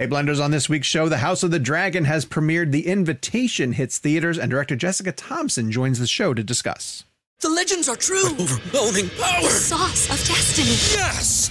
Hey, Blenders, on this week's show, The House of the Dragon has premiered. The Invitation hits theaters, and director Jessica Thompson joins the show to discuss. The legends are true. Overwhelming power! The sauce of destiny. Yes!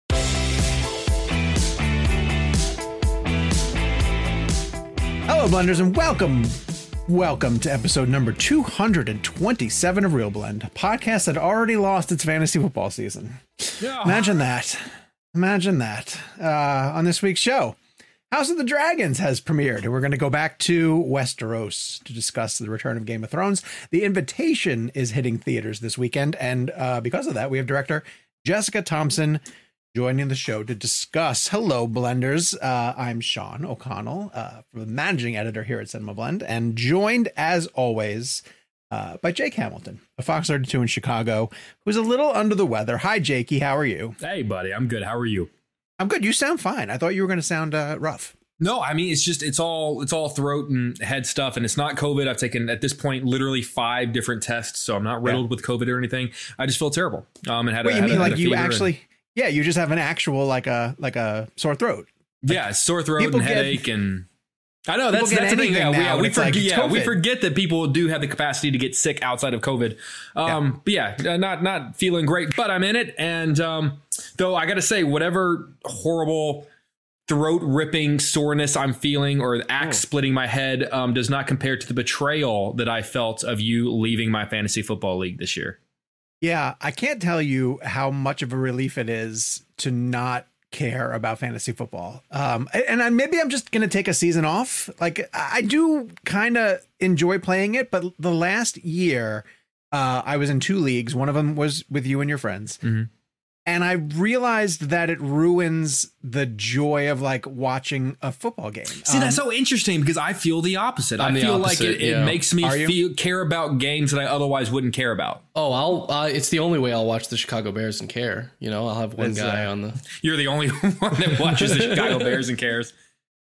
Hello, Blenders, and welcome. Welcome to episode number 227 of Real Blend, a podcast that already lost its fantasy football season. Imagine that. Imagine that. Uh, on this week's show, House of the Dragons has premiered, and we're going to go back to Westeros to discuss the return of Game of Thrones. The Invitation is hitting theaters this weekend, and uh, because of that, we have director Jessica Thompson joining the show to discuss. Hello, Blenders. Uh, I'm Sean O'Connell, uh, the managing editor here at Cinema Blend, and joined as always uh, by Jake Hamilton a Fox 32 in Chicago, who's a little under the weather. Hi, Jakey. How are you? Hey, buddy. I'm good. How are you? I'm good. You sound fine. I thought you were going to sound uh, rough. No, I mean it's just it's all it's all throat and head stuff, and it's not COVID. I've taken at this point literally five different tests, so I'm not riddled with COVID or anything. I just feel terrible. Um, and had What a, you had a- mean, had like you fever and- actually? Yeah, you just have an actual like a like a sore throat. yeah, sore throat and get- headache and. I know that's that's the thing. Yeah, we, now, yeah, we it's like, forget. yeah, we forget that people do have the capacity to get sick outside of COVID. Um, but yeah, not not feeling great, but I'm in it. And um, though I got to say, whatever horrible throat ripping soreness I'm feeling or the Oh. axe splitting my head um, does not compare to the betrayal that I felt of you leaving my fantasy football league this year. Yeah, I can't tell you how much of a relief it is to not care about fantasy football. Um, and I, maybe I'm just going to take a season off. Like I do kind of enjoy playing it, but the last year uh, I was in two leagues. One of them was with you and your friends. Mhm. And I realized that it ruins the joy of like watching a football game. See, that's so interesting because I feel the opposite. I'm I feel opposite, like it, it makes me feel care about games that I otherwise wouldn't care about. Oh, I'll. Uh, it's the only way I'll watch the Chicago Bears and care. You know, I'll have one It's, guy uh, on the. You're the only one that watches the Chicago Bears and cares.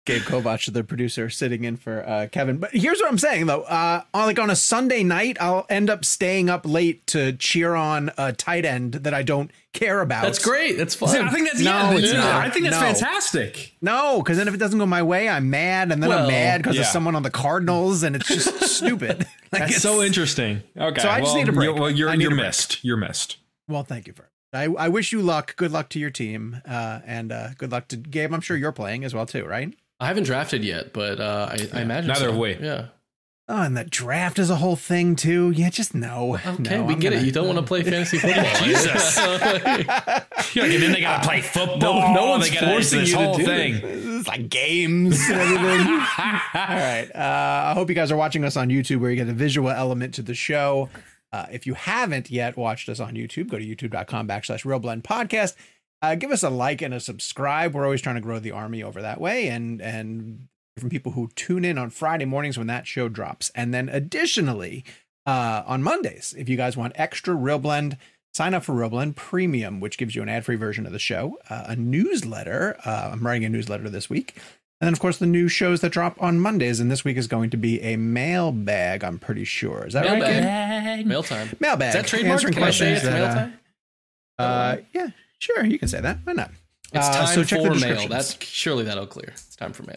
Gabe Kovach, the producer, sitting in for uh, Kevin. But here's what I'm saying though: uh, on like on a Sunday night, I'll end up staying up late to cheer on a tight end that I don't care about. That's great. That's fun. See, I think that's No, yeah, it's yeah, not. I think that's No. fantastic. No, because then if it doesn't go my way, I'm mad, and then I'm mad because of someone on the Cardinals, and it's just stupid. Like, That's so interesting. Okay, So I just well, need a break. You're, well, you're, you're a break. missed. You're missed. Well, thank you for. I, I wish you luck. Good luck to your team, uh, and uh, good luck to Gabe. I'm sure you're playing as well too, right? I haven't drafted yet, but uh, I, I imagine neither so. have we. Yeah. Oh, and the draft is a whole thing too. Yeah, just no. Okay, no, we I'm get gonna- it. You don't want to play fantasy football. Jesus. You're like, and then they gotta play football. No- no one's they gotta forcing this you to whole do thing. It's like games and everything. All right. Uh, I hope you guys are watching us on YouTube where you get a visual element to the show. Uh, if you haven't yet watched us on YouTube, go to youtube.com backslash real blend podcast. Uh, give us a like and a subscribe. We're always trying to grow the army over that way and and from people who tune in on Friday mornings when that show drops. And then additionally, uh, on Mondays, if you guys want extra real blend, sign up for Real Blend Premium, which gives you an ad free version of the show, uh, a newsletter. Uh, I'm writing a newsletter this week. And then, of course, the new shows that drop on Mondays. And this week is going to be a mailbag, I'm pretty sure. Is that right? Gabe? Mailbag. Mail time. Mailbag. Is that trademark? Answering Can I say questions it's that, mail uh. Uh, yeah, sure. You can say that. Why not? It's Uh, time so check the for mail. That's surely that'll clear. It's time for mail.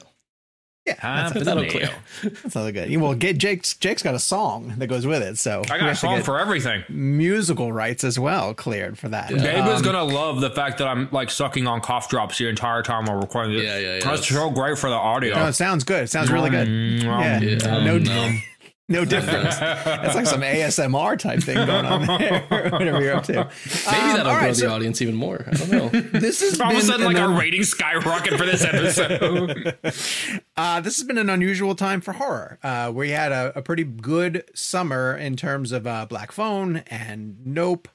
Yeah, Time that's, for the that'll mail. clear. That's not good. Well, get Jake's Jake's got a song that goes with it, so I we got a song for everything. musical rights as well cleared for that. Gabe is Um, gonna love the fact that I'm like sucking on cough drops the entire time while recording this. Yeah, yeah, yeah. That's so great for the audio. No, it sounds good. It sounds really good. Yeah, Yeah, no, um, no difference. It's like some ASMR type thing going on there. Whatever you're up to. Maybe Um, that'll all grow right, the so audience even more. I don't know. This is All of a been sudden, like an our un- ratings skyrocket for this episode. Uh, this has been an unusual time for horror. Uh, we had a, a pretty good summer in terms of uh, Black Phone and Nope.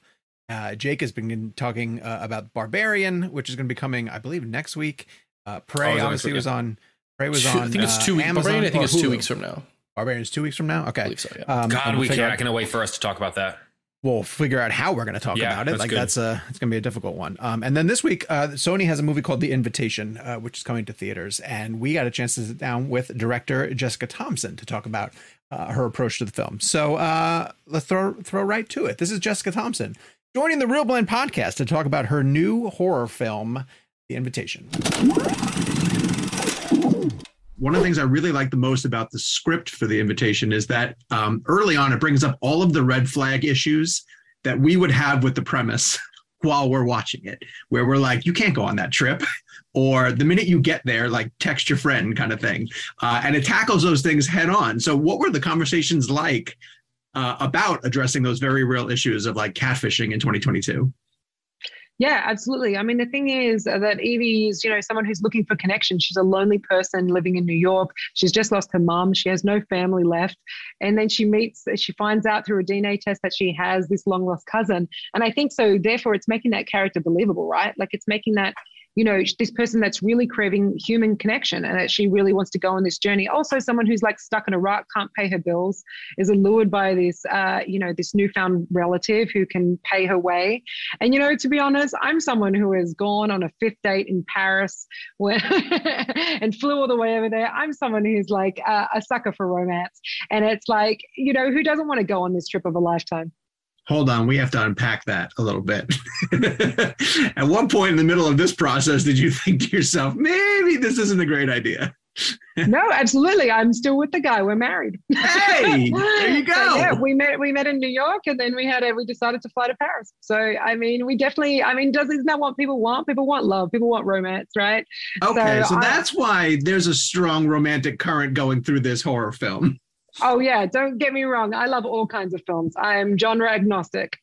Uh, Jake has been talking uh, about Barbarian, which is going to be coming, I believe, next week. Uh, Prey Oh, obviously was on. Prey was Two- on. I think it's uh, two weeks. Amazon Barbarian, I think it's two weeks from now. Barbarians two weeks from now. Okay. So, yeah. Um, God, and we figure can't. out- I cannot wait for us to talk about that. we'll figure out how we're going to talk Yeah, about it. that's like good. that's a it's going to be a difficult one. Um, and then this week, uh, Sony has a movie called The Invitation, uh, which is coming to theaters, and we got a chance to sit down with director Jessica Thompson to talk about uh, her approach to the film. So uh, let's throw throw right to it. This is Jessica Thompson joining the Real Blend podcast to talk about her new horror film, The Invitation. One of the things I really like the most about the script for the invitation is that um, early on it brings up all of the red flag issues that we would have with the premise while we're watching it, where we're like, you can't go on that trip, or the minute you get there, like text your friend kind of thing. Uh, and it tackles those things head on. So, what were the conversations like uh, about addressing those very real issues of like catfishing in 2022? Yeah, absolutely. I mean, the thing is that Evie is, you know, someone who's looking for connection. She's a lonely person living in New York. She's just lost her mom. She has no family left. And then she meets, she finds out through a DNA test that she has this long lost cousin. And I think so, therefore, it's making that character believable, right? Like it's making that you know, this person that's really craving human connection and that she really wants to go on this journey. Also, someone who's like stuck in a rut, can't pay her bills, is allured by this, uh, you know, this newfound relative who can pay her way. And, you know, to be honest, I'm someone who has gone on a fifth date in Paris and flew all the way over there. I'm someone who's like uh, a sucker for romance. And it's like, you know, who doesn't want to go on this trip of a lifetime? Hold on, we have to unpack that a little bit. At one point in the middle of this process, did you think to yourself, maybe this isn't a great idea? no, absolutely. I'm still with the guy. We're married. Hey, there you go. So, yeah, we met we met in New York, and then we had a, we decided to fly to Paris. So I mean, we definitely. I mean, does isn't that what people want? People want love. People want romance, right? Okay, so, I- that's why there's a strong romantic current going through this horror film. Oh yeah, don't get me wrong. I love all kinds of films. I am genre agnostic.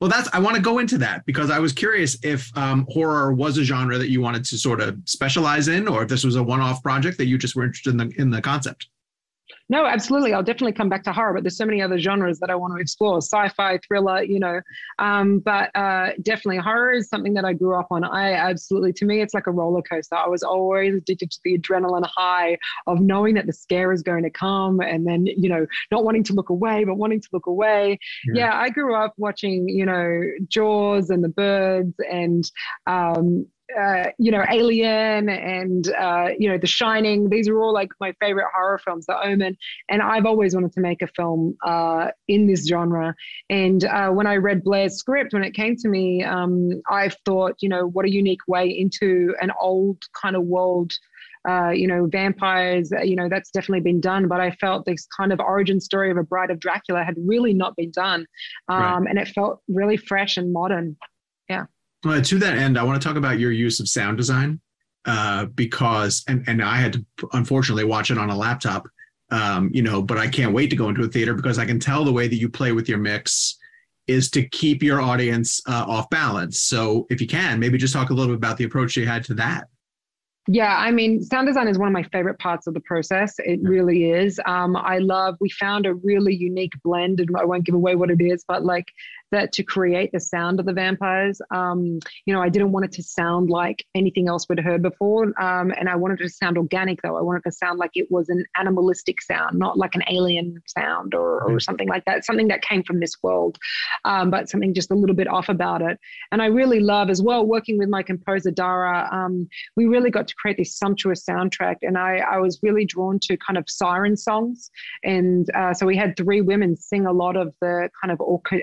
Well, that's I want to go into that because I was curious if um, horror was a genre that you wanted to sort of specialize in, or if this was a one-off project that you just were interested in the in the concept. No, absolutely. I'll definitely come back to horror, but there's so many other genres that I want to explore sci-fi, thriller, you know. Um, but uh, definitely horror is something that I grew up on. I absolutely, to me, it's like a roller coaster. I was always addicted to the adrenaline high of knowing that the scare is going to come and then, you know, not wanting to look away, but wanting to look away. Yeah. Yeah, I grew up watching, you know, Jaws and the birds and, um, uh, you know, Alien and uh, you know, The Shining. These are all like my favorite horror films. The Omen, and I've always wanted to make a film uh, in this genre. And uh, when I read Blair's script, when it came to me, um, I thought, you know, what a unique way into an old kind of world. Uh, you know, vampires, uh, you know, that's definitely been done. But I felt this kind of origin story of a Bride of Dracula had really not been done. Um, Right. And it felt really fresh and modern. Uh, to that end, I want to talk about your use of sound design uh, because, and, and I had to unfortunately watch it on a laptop, um, you know, but I can't wait to go into a theater because I can tell the way that you play with your mix is to keep your audience uh, off balance. So if you can, maybe just talk a little bit about the approach you had to that. Yeah, I mean, sound design is one of my favorite parts of the process. It really is. Um, I love, we found a really unique blend, and I won't give away what it is, but like that to create the sound of the vampires. Um, you know, I didn't want it to sound like anything else we'd heard before. Um, and I wanted it to sound organic, though. I wanted it to sound like it was an animalistic sound, not like an alien sound or, or something like that, something that came from this world, um, but something just a little bit off about it. And I really love as well working with my composer, Dara. Um, we really got to create this sumptuous soundtrack. And I, I was really drawn to kind of siren songs. And uh, so we had three women sing a lot of the kind of orche-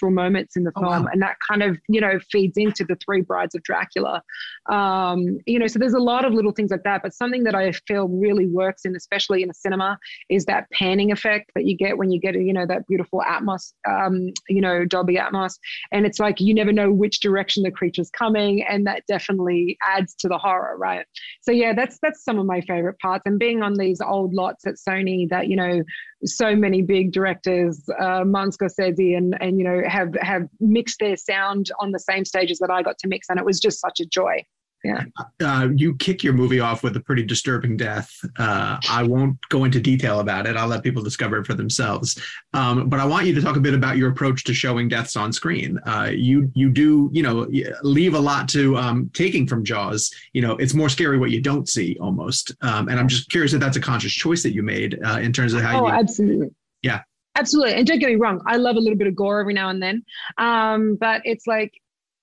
orchestral moments in the Oh, film. wow. And that kind of, you know, feeds into the three brides of Dracula. Um, you know, so there's a lot of little things like that. But something that I feel really works in, especially in a cinema, is that panning effect that you get when you get, you know, that beautiful Atmos, um, you know, Dolby Atmos. And it's like you never know which direction the creature's coming. And that definitely adds to the horror, right? So yeah, that's that's some of my favorite parts. And being on these old lots at Sony that, you know, so many big directors, uh, Martin Scorsese and and you know, have have mixed their sound on the same stages that I got to mix. And it was just such a joy. Yeah. Uh, you kick your movie off with a pretty disturbing death. Uh, I won't go into detail about it. I'll let people discover it for themselves. Um, but I want you to talk a bit about your approach to showing deaths on screen. Uh, you you do you know leave a lot to um, taking from Jaws. You know it's more scary what you don't see almost. Um, and I'm just curious if that's a conscious choice that you made uh, in terms of how you oh, you. absolutely. Yeah. Absolutely. And don't get me wrong, I love a little bit of gore every now and then. Um, but it's like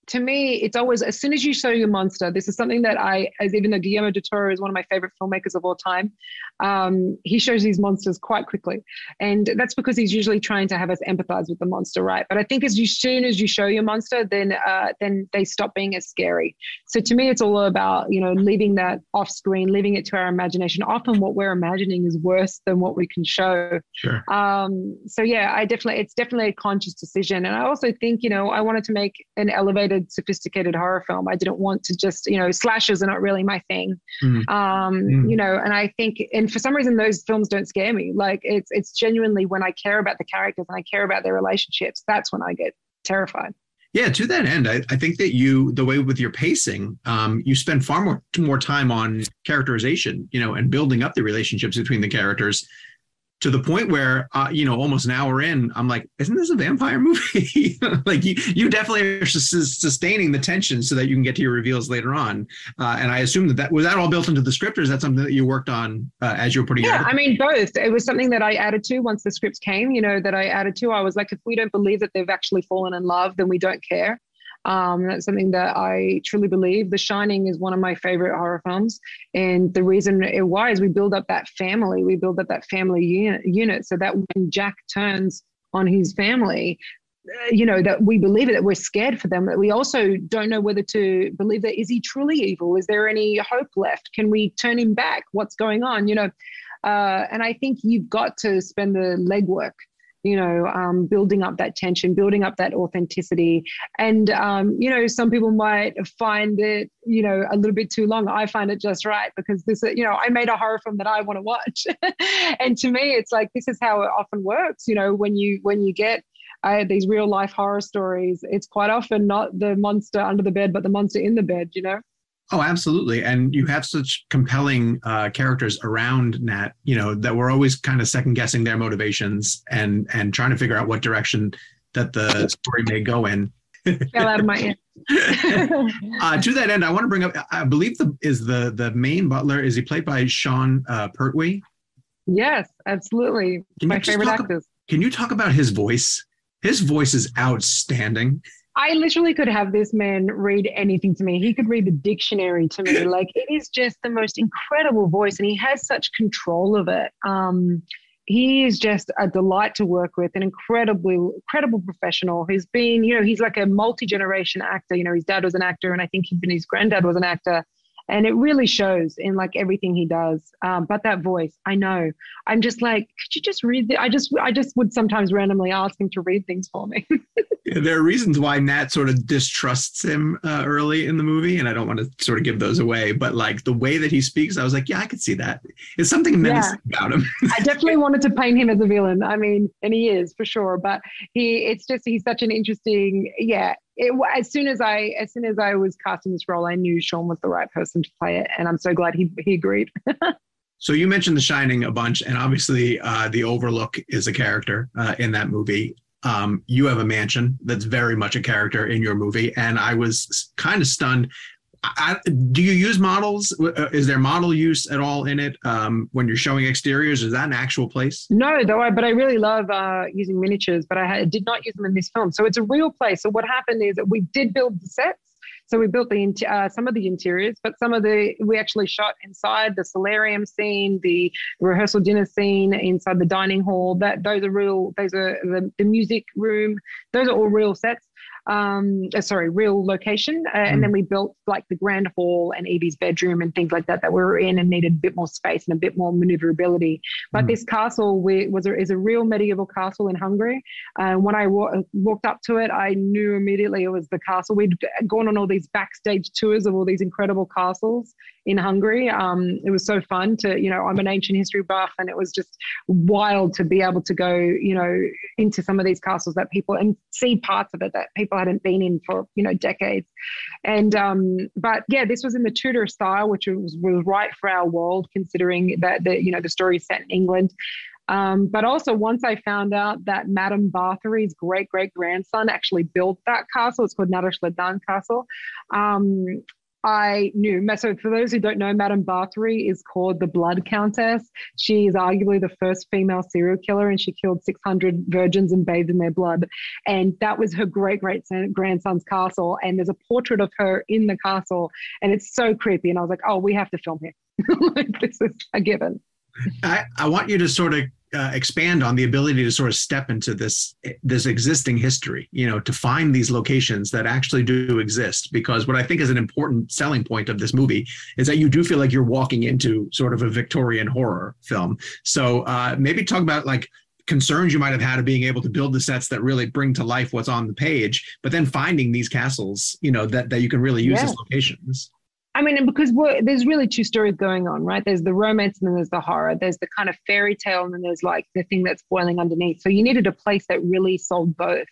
to me, it's always as soon as you show your monster, this is something that I, as even though Guillermo del Toro is one of my favorite filmmakers of all time, um, he shows these monsters quite quickly. And that's because he's usually trying to have us empathize with the monster, right? But I think as you, soon as you show your monster, then uh, then they stop being as scary. So to me, it's all about, you know, leaving that off screen, leaving it to our imagination. Often what we're imagining is worse than what we can show. Sure. Um, so yeah, I definitely, it's definitely a conscious decision. And I also think, you know, I wanted to make an elevated sophisticated horror film. I didn't want to just, you know, slashes are not really my thing. Mm. Um, mm. You know, and I think, and for some reason, those films don't scare me. Like it's it's genuinely when I care about the characters and I care about their relationships, that's when I get terrified. Yeah, to that end, I, I think that you, the way with your pacing, um, you spend far more more time on characterization, you know, and building up the relationships between the characters to the point where uh, you know almost an hour in i'm like isn't this a vampire movie? Like you you definitely are sustaining the tension so that you can get to your reveals later on. Uh, and i assume that that was that all built into the script or is that something that you worked on uh, as you were putting yeah it i mean both. It was something that i added to once the scripts came you know that i added to. I was like if we don't believe that they've actually fallen in love then we don't care um, that's something that I truly believe. The Shining is one of my favorite horror films, and the reason why is we build up that family, we build up that family unit, unit, so that when Jack turns on his family, uh, you know that we believe it that we're scared for them that we also don't know whether to believe that is he truly evil? Is there any hope left? Can we turn him back? What's going on? You know uh, and i think you've got to spend the legwork you know, um, building up that tension, building up that authenticity. And, um, you know, some people might find it, you know, a little bit too long. I find it just right because this, you know, I made a horror film that I want to watch. and to me, it's like, this is how it often works. You know, when you, when you get, uh, these real life horror stories, it's quite often not the monster under the bed, but the monster in the bed, you know? Oh, absolutely. And you have such compelling uh, characters around Nat, you know, that we're always kind of second guessing their motivations and and trying to figure out what direction that the story may go in. Fell out of my uh, to that end, I want to bring up. I believe the is the the main butler. Is he played by Sean uh, Pertwee? Yes, absolutely. Can my favorite actor. Can you talk about his voice? His voice is outstanding. I literally could have this man read anything to me. He could read the dictionary to me. Like it is just the most incredible voice, and he has such control of it. Um, he is just a delight to work with, an incredibly incredible professional. He's been, you know, he's like a multi generation actor. You know, his dad was an actor, and I think even his granddad was an actor and it really shows in like everything he does. Um, but that voice i know. I'm just like could you just read the, i just i just would sometimes randomly ask him to read things for me. There are reasons why nat sort of distrusts him uh, early in the movie and i don't want to sort of give those away but like the way that he speaks i was like yeah i could see that. It's something menacing yeah. about him. I definitely wanted to paint him as a villain. I mean and he is for sure but he it's just he's such an interesting yeah it, as soon as I as soon as I was casting this role, I knew Sean was the right person to play it, and I'm so glad he he agreed. so you mentioned The Shining a bunch, and obviously uh, the Overlook is a character uh, in that movie. Um, you have a mansion that's very much a character in your movie, and I was kind of stunned I, do you use models? Uh, is there model use at all in it um, when you're showing exteriors? Is that an actual place? No, though. I, but I really love uh, using miniatures. But I did not use them in this film, so it's a real place. So what happened is that we did build the sets. So we built the uh, some of the interiors, but some of the we actually shot inside the solarium scene, the rehearsal dinner scene inside the dining hall. That those are real. Those are the, the music room. Those are all real sets um, uh, sorry, real location. Uh, mm. And then we built like the grand hall and Evie's bedroom and things like that that we were in and needed a bit more space and a bit more maneuverability. But mm. this castle we, was a, is a real medieval castle in Hungary. And uh, when I wa- walked up to it, I knew immediately it was the castle. We'd gone on all these backstage tours of all these incredible castles in Hungary. Um, it was so fun to, you know, I'm an ancient history buff, and it was just wild to be able to go, you know, into some of these castles that people and see parts of it that people hadn't been in for, you know, decades. And um, but yeah, this was in the Tudor style, which was, was right for our world, considering that the, you know, the story is set in England. Um, but also, once I found out that Madame Bathory's great great grandson actually built that castle, it's called Nádasdy Castle. Um, I knew. So, for those who don't know, Madame Bathory is called the Blood Countess. She is arguably the first female serial killer, and she killed 600 virgins and bathed in their blood. And that was her great great grandson's castle. And there's a portrait of her in the castle, and it's so creepy. And I was like, oh, we have to film here. like, this is a given. I, I want you to sort of uh, expand on the ability to sort of step into this this existing history you know to find these locations that actually do exist. Because what i think is an important selling point of this movie is that you do feel like you're walking into sort of a victorian horror film. So uh, maybe talk about like concerns you might have had of being able to build the sets that really bring to life what's on the page but then finding these castles you know that, that you can really use yeah. as locations I mean, and because there's really two stories going on, right? There's the romance and then there's the horror. There's the kind of fairy tale and then there's like the thing that's boiling underneath. So you needed a place that really sold both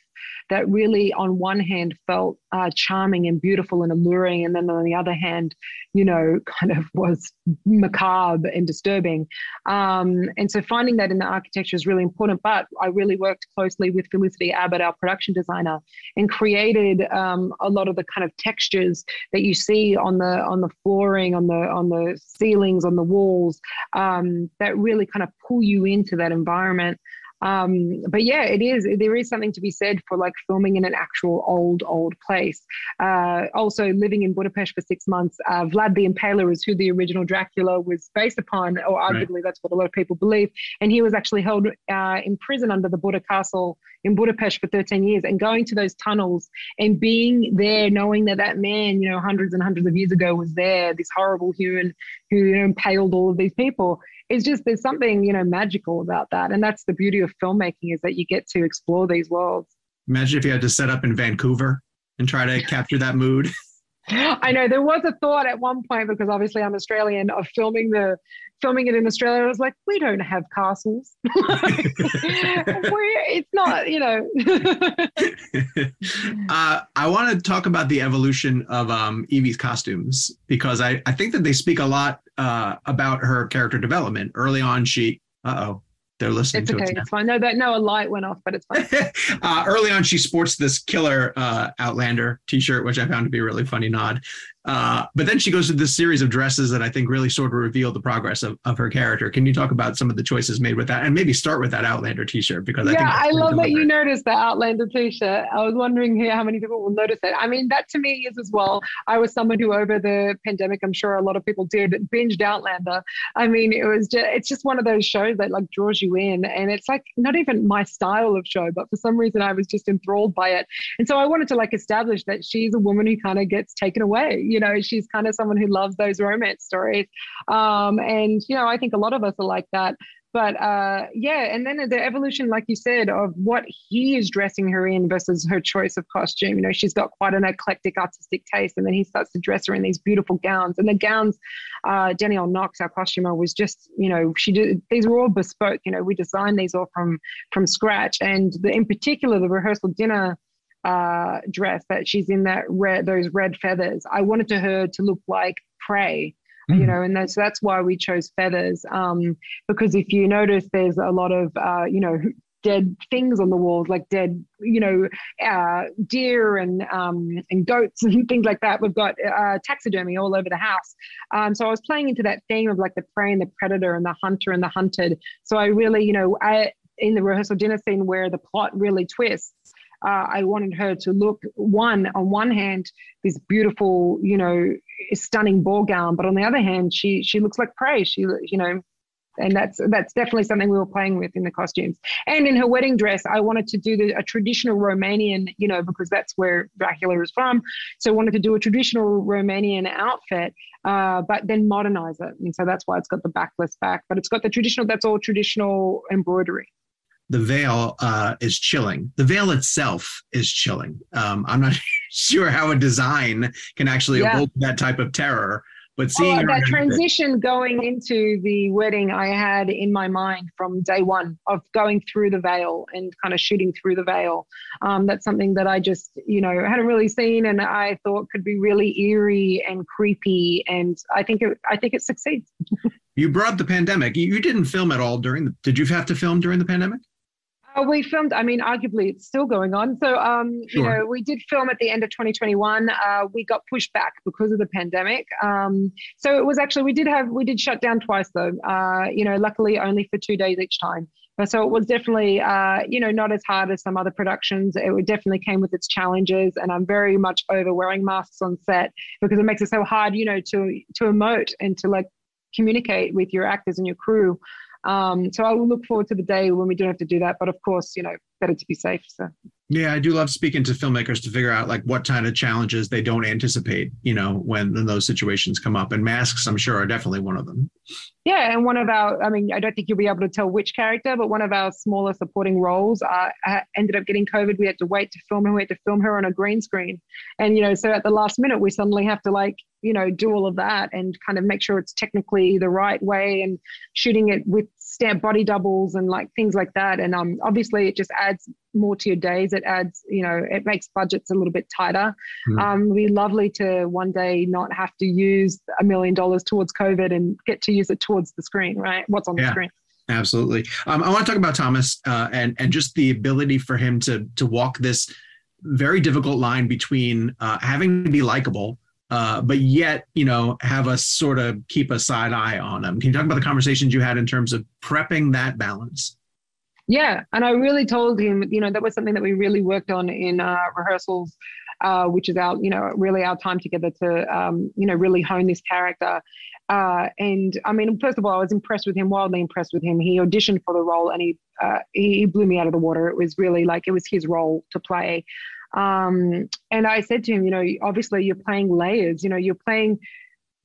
that really, on one hand, felt uh, charming and beautiful and alluring, and then on the other hand, you know, kind of was macabre and disturbing. Um, and so finding that in the architecture is really important. But I really worked closely with Felicity Abbott, our production designer, and created um, a lot of the kind of textures that you see on the on the flooring, on the on the ceilings, on the walls, um, that really kind of pull you into that environment. Um, but yeah, it is. There is something to be said for like filming in an actual old, old place. Uh, also, living in Budapest for six months, uh, Vlad the Impaler is who the original Dracula was based upon, or arguably right. that's what a lot of people believe. And he was actually held uh, in prison under the Buda Castle in Budapest for 13 years. And going to those tunnels and being there, knowing that that man, you know, hundreds and hundreds of years ago was there, this horrible human who you know, impaled all of these people it's just there's something you know magical about that. And that's the beauty of filmmaking is that you get to explore these worlds. Imagine if you had to set up in vancouver and try to capture that mood. I know there was a thought at one point because obviously I'm Australian of filming the filming it in Australia. I was like, we don't have castles. it's not, you know. uh, I want to talk about the evolution of um, Evie's costumes because I, I think that they speak a lot uh, about her character development. Early on, she, uh oh, they're listening it's to okay, it. It's fine. No, that no, a light went off, but it's fine. uh, early on, she sports this killer uh, Outlander T-shirt, which I found to be a really funny nod. Uh, but then she goes through this series of dresses that I think really sort of reveal the progress of, of her character. Can you talk about some of the choices made with that, and maybe start with that Outlander T-shirt because yeah, I think I love that you noticed the Outlander T-shirt. I was wondering here how many people will notice it. I mean, that to me is as well. I was someone who over the pandemic, I'm sure a lot of people did binged Outlander. I mean, it was just it's just one of those shows that like draws you in, and it's like not even my style of show, but for some reason I was just enthralled by it, and so I wanted to like establish that she's a woman who kind of gets taken away. You know, she's kind of someone who loves those romance stories. Um, and, you know, I think a lot of us are like that. But uh, yeah, and then the evolution, like you said, of what he is dressing her in versus her choice of costume. You know, she's got quite an eclectic artistic taste, and then he starts to dress her in these beautiful gowns. And the gowns, uh, Danielle Knox, our costumer, was just, you know, she did these were all bespoke. You know, we designed these all from from scratch, and the, in particular the rehearsal dinner uh, dress that she's in that red those red feathers. I wanted to her to look like prey. Mm. You know, and that's that's why we chose feathers. Um, because if you notice, there's a lot of uh, you know dead things on the walls, like dead, you know, uh, deer and um, and goats and things like that. We've got uh, taxidermy all over the house. Um, so I was playing into that theme of like the prey and the predator and the hunter and the hunted. So I really, you know, I in the rehearsal dinner scene where the plot really twists uh, I wanted her to look one on one hand this beautiful, you know, stunning ball gown, but on the other hand, she she looks like prey. She you know, and that's that's definitely something we were playing with in the costumes. And in her wedding dress, I wanted to do the, a traditional Romanian, you know, because that's where Dracula is from. So I wanted to do a traditional Romanian outfit, uh, but then modernize it. And so that's why it's got the backless back, but it's got the traditional. That's all traditional embroidery the veil uh, is chilling. The veil itself is chilling. Um, I'm not sure how a design can actually yeah. evoke that type of terror. But seeing oh, that transition going into the wedding, I had in my mind from day one of going through the veil and kind of shooting through the veil. Um, that's something that I just, you know, hadn't really seen, and I thought could be really eerie and creepy. And I think it, I think it succeeds. you brought the pandemic. You, you didn't film at all during the. Did you have to film during the pandemic? We filmed. I mean, arguably, it's still going on. So, um, you know, we did film at the end of 2021. Uh, we got pushed back because of the pandemic. Um, so it was actually we did have we did shut down twice though. Uh, you know, luckily only for two days each time. So it was definitely, uh, you know, not as hard as some other productions. It definitely came with its challenges, and I'm very much over wearing masks on set because it makes it so hard, you know, to to emote and to like communicate with your actors and your crew. Um, so I will look forward to the day when we don't have to do that. But of course, you know, better to be safe. So Yeah, I do love speaking to filmmakers to figure out like what kind of challenges they don't anticipate, you know, when, when those situations come up. And masks, I'm sure, are definitely one of them. yeah, and one of our, I mean, I don't think you'll be able to tell which character, but one of our smaller supporting roles uh, ended up getting COVID. We had to wait to film her. We had to film her on a green screen, and you know, so at the last minute, we suddenly have to like, you know, do all of that and kind of make sure it's technically the right way and shooting it with stamp body doubles and like things like that. And um, obviously, it just adds more to your days. It adds, you know, it makes budgets a little bit tighter. Mhm. Um, it'd be lovely to one day not have to use a million dollars towards COVID and get to use it towards the screen, right? What's on the screen. Absolutely. Um, I want to talk about Thomas uh, and and just the ability for him to to walk this very difficult line between uh, having to be likable, uh, but yet you know have us sort of keep a side eye on him. Can you talk about the conversations you had in terms of prepping that balance? Yeah, and I really told him, you know, that was something that we really worked on in uh, rehearsals, uh, which is our, you know, really our time together to, um, you know, really hone this character. Uh, and I mean, first of all, I was impressed with him, wildly impressed with him. He auditioned for the role, and he uh, he blew me out of the water. It was really like it was his role to play. Um, and I said to him, you know, obviously you're playing layers. You know, you're playing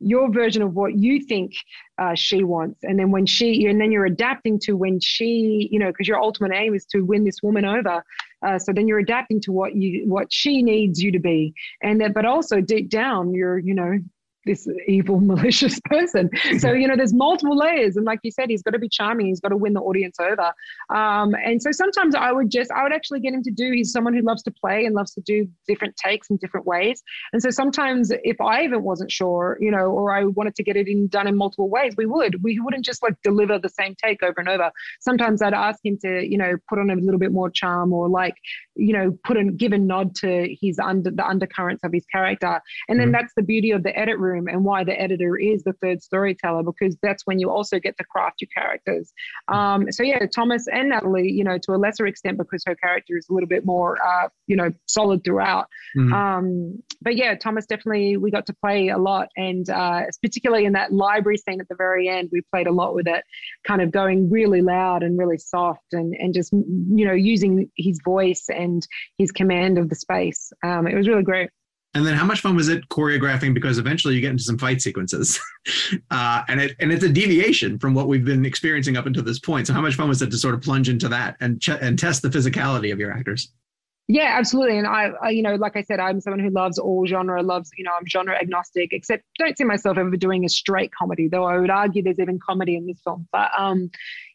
your version of what you think uh, she wants and then when she and then you're adapting to when she you know because your ultimate aim is to win this woman over uh, so then you're adapting to what you what she needs you to be and that but also deep down you're you know this evil malicious person so you know there's multiple layers and like you said he's got to be charming he's got to win the audience over um, and so sometimes i would just i would actually get him to do he's someone who loves to play and loves to do different takes in different ways and so sometimes if I even wasn't sure, you know, or I wanted to get it in done in multiple ways, we would. We wouldn't just like deliver the same take over and over. Sometimes I'd ask him to, you know, put on a little bit more charm or like, you know, put a give a nod to his under the undercurrents of his character. And then Mhm. that's the beauty of the edit room and why the editor is the third storyteller, because that's when you also get to craft your characters. Um, so yeah, Thomas and Natalie, you know, to a lesser extent because her character is a little bit more uh, you know, solid throughout. Mhm. Um, but yeah, Thomas definitely we got to play a lot, and uh, particularly in that library scene at the very end, we played a lot with it, kind of going really loud and really soft, and and just you know using his voice and his command of the space. Um, it was really great. And then how much fun was it choreographing? Because eventually you get into some fight sequences, uh, and it and it's a deviation from what we've been experiencing up until this point. So how much fun was it to sort of plunge into that and ch- and test the physicality of your actors? Yeah, absolutely. And I, I, you know, like I said, I'm someone who loves all genre, loves, you know, I'm genre agnostic, except don't see myself ever doing a straight comedy, though I would argue there's even comedy in this film. But, um,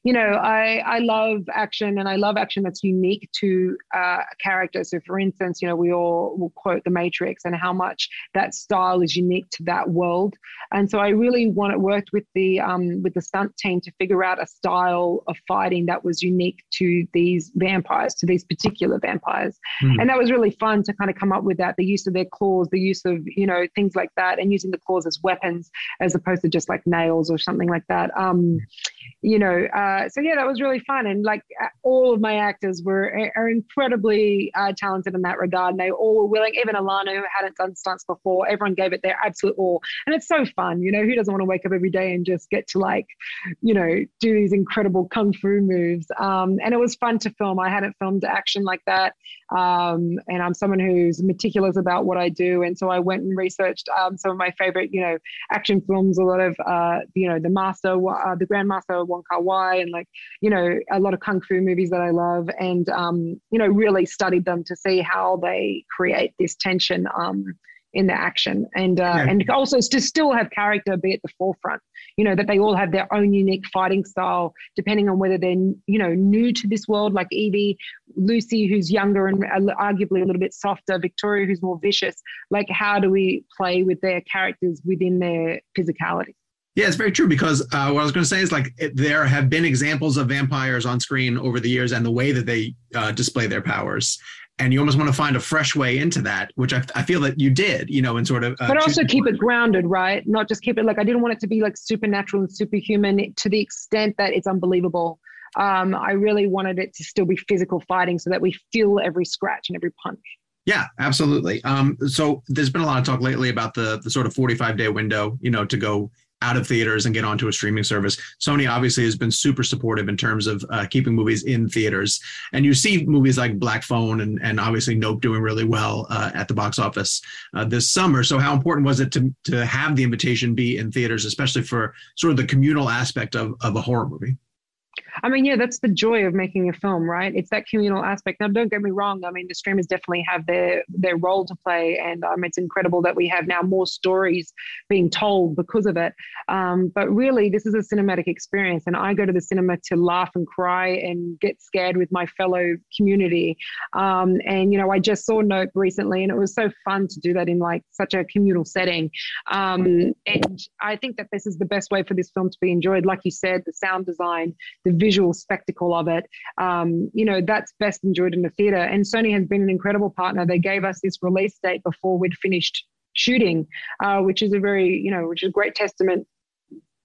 you know, I, I love action and I love action that's unique to uh, a character. So, for instance, you know, we all will quote The Matrix and how much that style is unique to that world. And so I really want it worked with the um, with the stunt team to figure out a style of fighting that was unique to these vampires, to these particular vampires. Mhm. And that was really fun to kind of come up with that, the use of their claws, the use of, you know, things like that, and using the claws as weapons as opposed to just like nails or something like that. Um, you know, uh, so yeah, that was really fun. And like uh, all of my actors were are incredibly uh, talented in that regard. And they all were willing, even Alana, who hadn't done stunts before, everyone gave it their absolute all. And it's so fun, you know, who doesn't want to wake up every day and just get to like, you know, do these incredible kung fu moves. Um, and it was fun to film. I hadn't filmed action like that. Um, and I'm someone who's meticulous about what I do. And so I went and researched um, some of my favorite, you know, action films, a lot of, uh, you know, the Master, uh, the Grandmaster Wong Kar Wai, and like, you know, a lot of kung fu movies that I love, and um, you know, really studied them to see how they create this tension um, in the action. And uh, yeah. and also to still have character be at the forefront you know that they all have their own unique fighting style depending on whether they're you know new to this world like evie lucy who's younger and arguably a little bit softer victoria who's more vicious. Like how do we play with their characters within their physicality yeah, it's very true because uh, what I was going to say is like it, there have been examples of vampires on screen over the years and the way that they uh, display their powers and you almost want to find a fresh way into that, which I, I feel that you did, you know, and sort of. Uh, but also keep it grounded, right? Not just keep it like I didn't want it to be like supernatural and superhuman to the extent that it's unbelievable. Um, I really wanted it to still be physical fighting so that we feel every scratch and every punch. Yeah, absolutely. Um, so there's been a lot of talk lately about the the sort of 45 day window, you know, to go out of theaters and get onto a streaming service. Sony obviously has been super supportive in terms of uh, keeping movies in theaters. And you see movies like Black Phone and, and obviously Nope doing really well uh, at the box office uh, this summer. So, how important was it to, to have the invitation be in theaters, especially for sort of the communal aspect of, of a horror movie? I mean, yeah, that's the joy of making a film, right? It's that communal aspect. Now, don't get me wrong. I mean, the streamers definitely have their their role to play, and um, it's incredible that we have now more stories being told because of it. Um, but really, this is a cinematic experience, and I go to the cinema to laugh and cry and get scared with my fellow community. Um, and you know, I just saw Nope recently, and it was so fun to do that in like such a communal setting. Um, and I think that this is the best way for this film to be enjoyed. Like you said, the sound design, the visual spectacle of it, um, you know, that's best enjoyed in the theater. And Sony has been an incredible partner. They gave us this release date before we'd finished shooting, uh, which is a very, you know, which is a great testament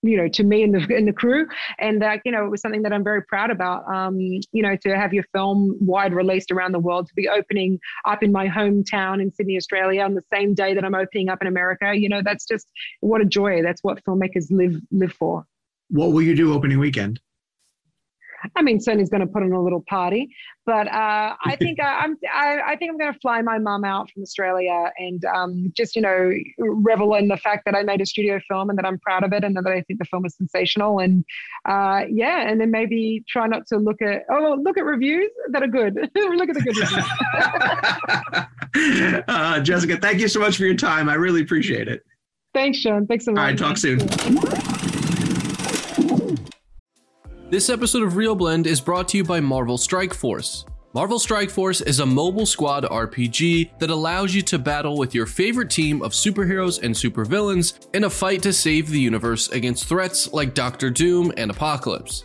you know to me and the and the crew. And that you know it was something that i'm very proud about. Um you know to have your film wide released around the world to be opening up in my hometown in sydney australia on the same day that i'm opening up in america you know that's just what a joy. That's what filmmakers live live for. What will you do opening weekend I mean, Sony's going to put on a little party, but uh, I think I, I'm I, I, think I'm going to fly my mum out from Australia and um, just you know revel in the fact that I made a studio film and that I'm proud of it and that I think the film is sensational and uh, yeah, and then maybe try not to look at oh look at reviews that are good. look at the good reviews. uh, Jessica, thank you so much for your time. I really appreciate it. Thanks, Sean. Thanks so much. All right, talk soon. This episode of Real Blend is brought to you by Marvel Strike Force. Marvel Strike Force is a mobile squad RPG that allows you to battle with your favorite team of superheroes and supervillains in a fight to save the universe against threats like Doctor Doom and Apocalypse.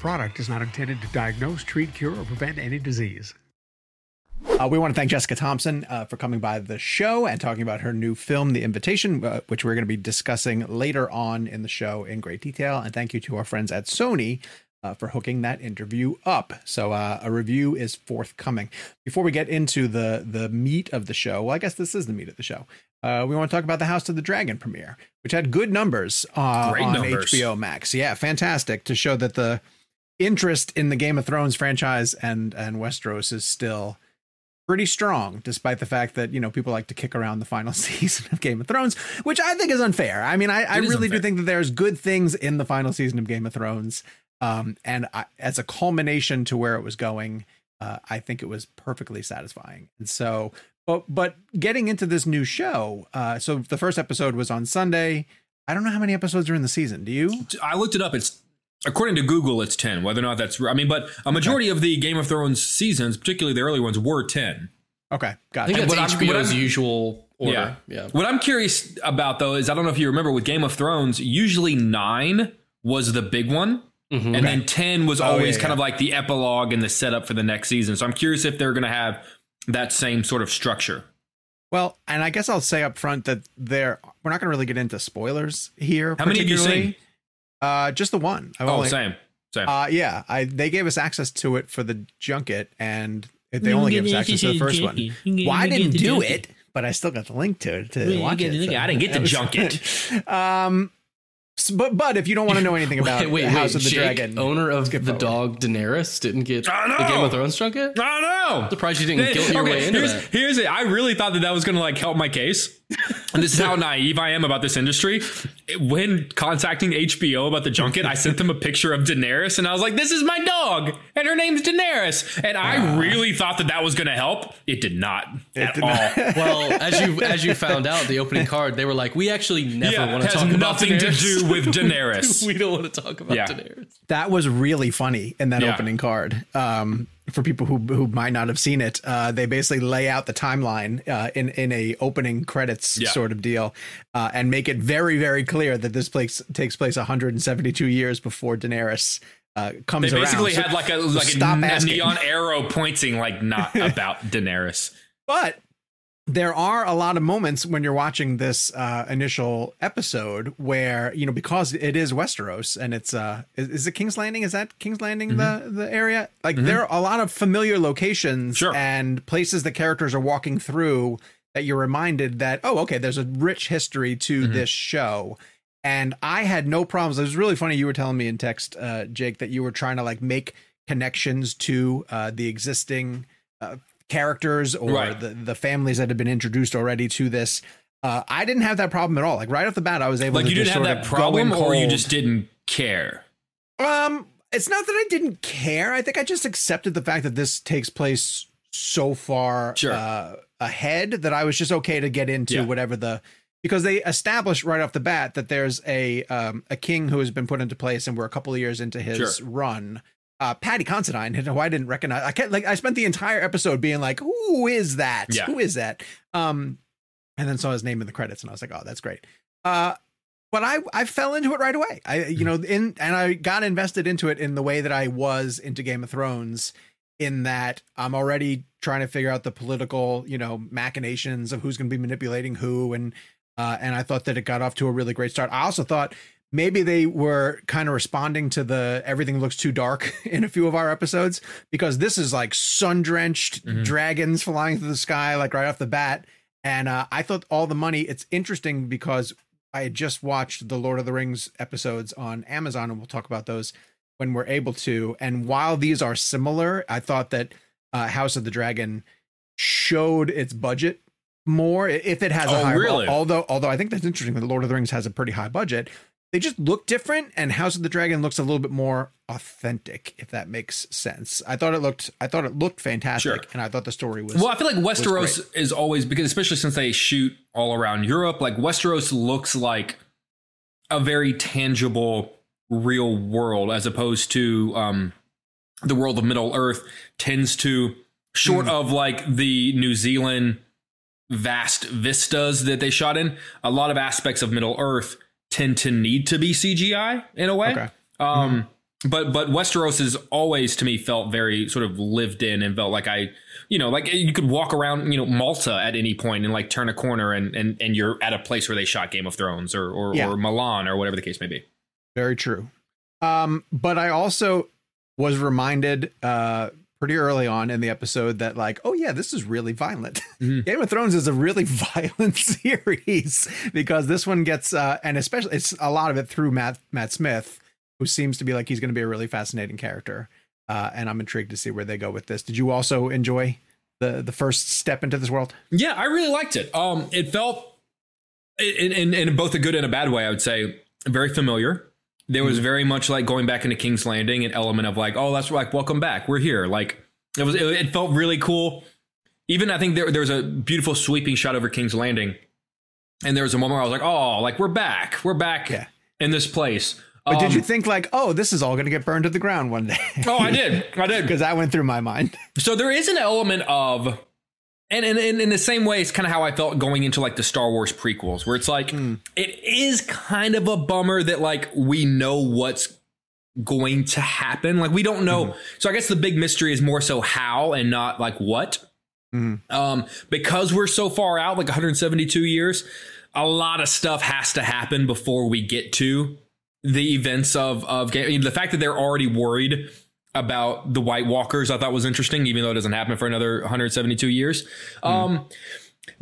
Product is not intended to diagnose, treat, cure, or prevent any disease. Uh, we want to thank Jessica Thompson uh, for coming by the show and talking about her new film, The Invitation, uh, which we're going to be discussing later on in the show in great detail. And thank you to our friends at Sony uh, for hooking that interview up. So uh, a review is forthcoming. Before we get into the the meat of the show, well, I guess this is the meat of the show. Uh, we want to talk about the House of the Dragon premiere, which had good numbers uh, on numbers. HBO Max. Yeah, fantastic to show that the interest in the Game of Thrones franchise and and Westeros is still pretty strong, despite the fact that you know people like to kick around the final season of Game of Thrones, which I think is unfair. I mean, I, I really unfair. do think that there's good things in the final season of Game of Thrones. Um, and I, as a culmination to where it was going, uh, I think it was perfectly satisfying. And so But but getting into this new show, uh, so the first episode was on Sunday. I don't know how many episodes are in the season. Do you? I looked it up. It's according to Google, it's ten. Whether or not that's I mean, but a majority okay. of the Game of Thrones seasons, particularly the early ones, were ten. Okay, got it. I think that's HBO's usual order. Yeah. yeah. What I'm curious about though is I don't know if you remember with Game of Thrones, usually nine was the big one. Mm-hmm. And okay. then 10 was always oh, yeah, kind yeah. of like the epilogue and the setup for the next season. So I'm curious if they're going to have that same sort of structure. Well, and I guess I'll say up front that there we're not going to really get into spoilers here. How many have you seen? Uh, just the one. I've oh, only, same, same. Uh, yeah, I they gave us access to it for the junket, and they only gave us access to the first one. Well, I didn't do it, but I still got the link to it to watch it. So I didn't get the junket. um, but but if you don't want to know anything about wait, wait, House wait, of the Jake, Dragon, owner of the forward. dog Daenerys, didn't get the Game of Thrones junket. I don't know. Surprised you didn't guilt your okay, way into here's, that. Here's it. I really thought that that was going to like help my case. And this is how naive I am about this industry. When contacting HBO about the junket, I sent them a picture of Daenerys, and I was like, "This is my dog, and her name's Daenerys." And I uh, really thought that that was going to help. It did not it at did all. Not. well, as you as you found out, the opening card, they were like, "We actually never yeah, want to talk about nothing to do with Daenerys. we don't want to talk about yeah. Daenerys." That was really funny in that yeah. opening card. Um, for people who who might not have seen it, uh, they basically lay out the timeline uh, in in a opening credits yeah. sort of deal, uh, and make it very very clear that this place takes place 172 years before Daenerys uh, comes. They basically around. had so, like a like a, a neon arrow pointing like not about Daenerys. But there are a lot of moments when you're watching this uh, initial episode where you know because it is Westeros and it's uh is, is it King's Landing is that King's Landing mm-hmm. the the area like mm-hmm. there are a lot of familiar locations sure. and places the characters are walking through that you're reminded that oh okay there's a rich history to mm-hmm. this show and I had no problems it was really funny you were telling me in text uh, Jake that you were trying to like make connections to uh, the existing uh, characters or right. the, the families that have been introduced already to this. Uh, I didn't have that problem at all. Like right off the bat, I was able like to you didn't have that problem, or you just didn't care. Um, it's not that I didn't care. I think I just accepted the fact that this takes place so far sure. uh, ahead that I was just okay to get into yeah. whatever the because they established right off the bat that there's a um, a king who has been put into place and we're a couple of years into his sure. run uh, Paddy Considine, who I didn't recognize. I can't like I spent the entire episode being like, "Who is that? Yeah. Who is that?" Um, and then saw his name in the credits, and I was like, "Oh, that's great." Uh, but I I fell into it right away. I you know in and I got invested into it in the way that I was into Game of Thrones. In that I'm already trying to figure out the political you know machinations of who's going to be manipulating who, and uh, and I thought that it got off to a really great start. I also thought maybe they were kind of responding to the everything looks too dark in a few of our episodes because this is like sun drenched mm-hmm. dragons flying through the sky like right off the bat and uh, i thought all the money it's interesting because i had just watched the lord of the rings episodes on amazon and we'll talk about those when we're able to and while these are similar i thought that uh, house of the dragon showed its budget more if it has oh, a higher really? although although i think that's interesting that the lord of the rings has a pretty high budget they just look different and house of the dragon looks a little bit more authentic if that makes sense i thought it looked i thought it looked fantastic sure. and i thought the story was well i feel like westeros is always because especially since they shoot all around europe like westeros looks like a very tangible real world as opposed to um the world of middle earth tends to short mm. of like the new zealand vast vistas that they shot in a lot of aspects of middle earth tend to need to be CGI in a way. Okay. Um, mm-hmm. but but Westeros has always to me felt very sort of lived in and felt like I, you know, like you could walk around, you know, Malta at any point and like turn a corner and and and you're at a place where they shot Game of Thrones or or, yeah. or Milan or whatever the case may be. Very true. Um, but I also was reminded uh pretty early on in the episode that like oh yeah this is really violent. Mm-hmm. game of thrones is a really violent series because this one gets uh and especially it's a lot of it through matt matt smith who seems to be like he's going to be a really fascinating character uh and i'm intrigued to see where they go with this. Did you also enjoy the the first step into this world? Yeah i really liked it. Um it felt in in, in both a good and a bad way i would say very familiar there was mm-hmm. very much like going back into King's Landing, an element of like, oh, that's like, welcome back, we're here. Like it was, it, it felt really cool. even I think there there was a beautiful sweeping shot over King's Landing, and there was a moment where I was like, oh, like we're back, we're back Yeah. in this place. But did Um, you think like, oh, this is all going to get burned to the ground one day? Oh, I did, I did. Because that went through my mind. So there is an element of, and, and, and in the same way, it's kind of how I felt going into like the Star Wars prequels, where it's like hmm. it is kind of a bummer that like we know what's going to happen. Like we don't know. Hmm. So I guess the big mystery is more so how and not like what. Hmm. Um, because we're so far out, like 172 years, a lot of stuff has to happen before we get to the events of of game. I mean, the fact that they're already worried about the White Walkers, I thought was interesting, even though it doesn't happen for another 172 years. Um,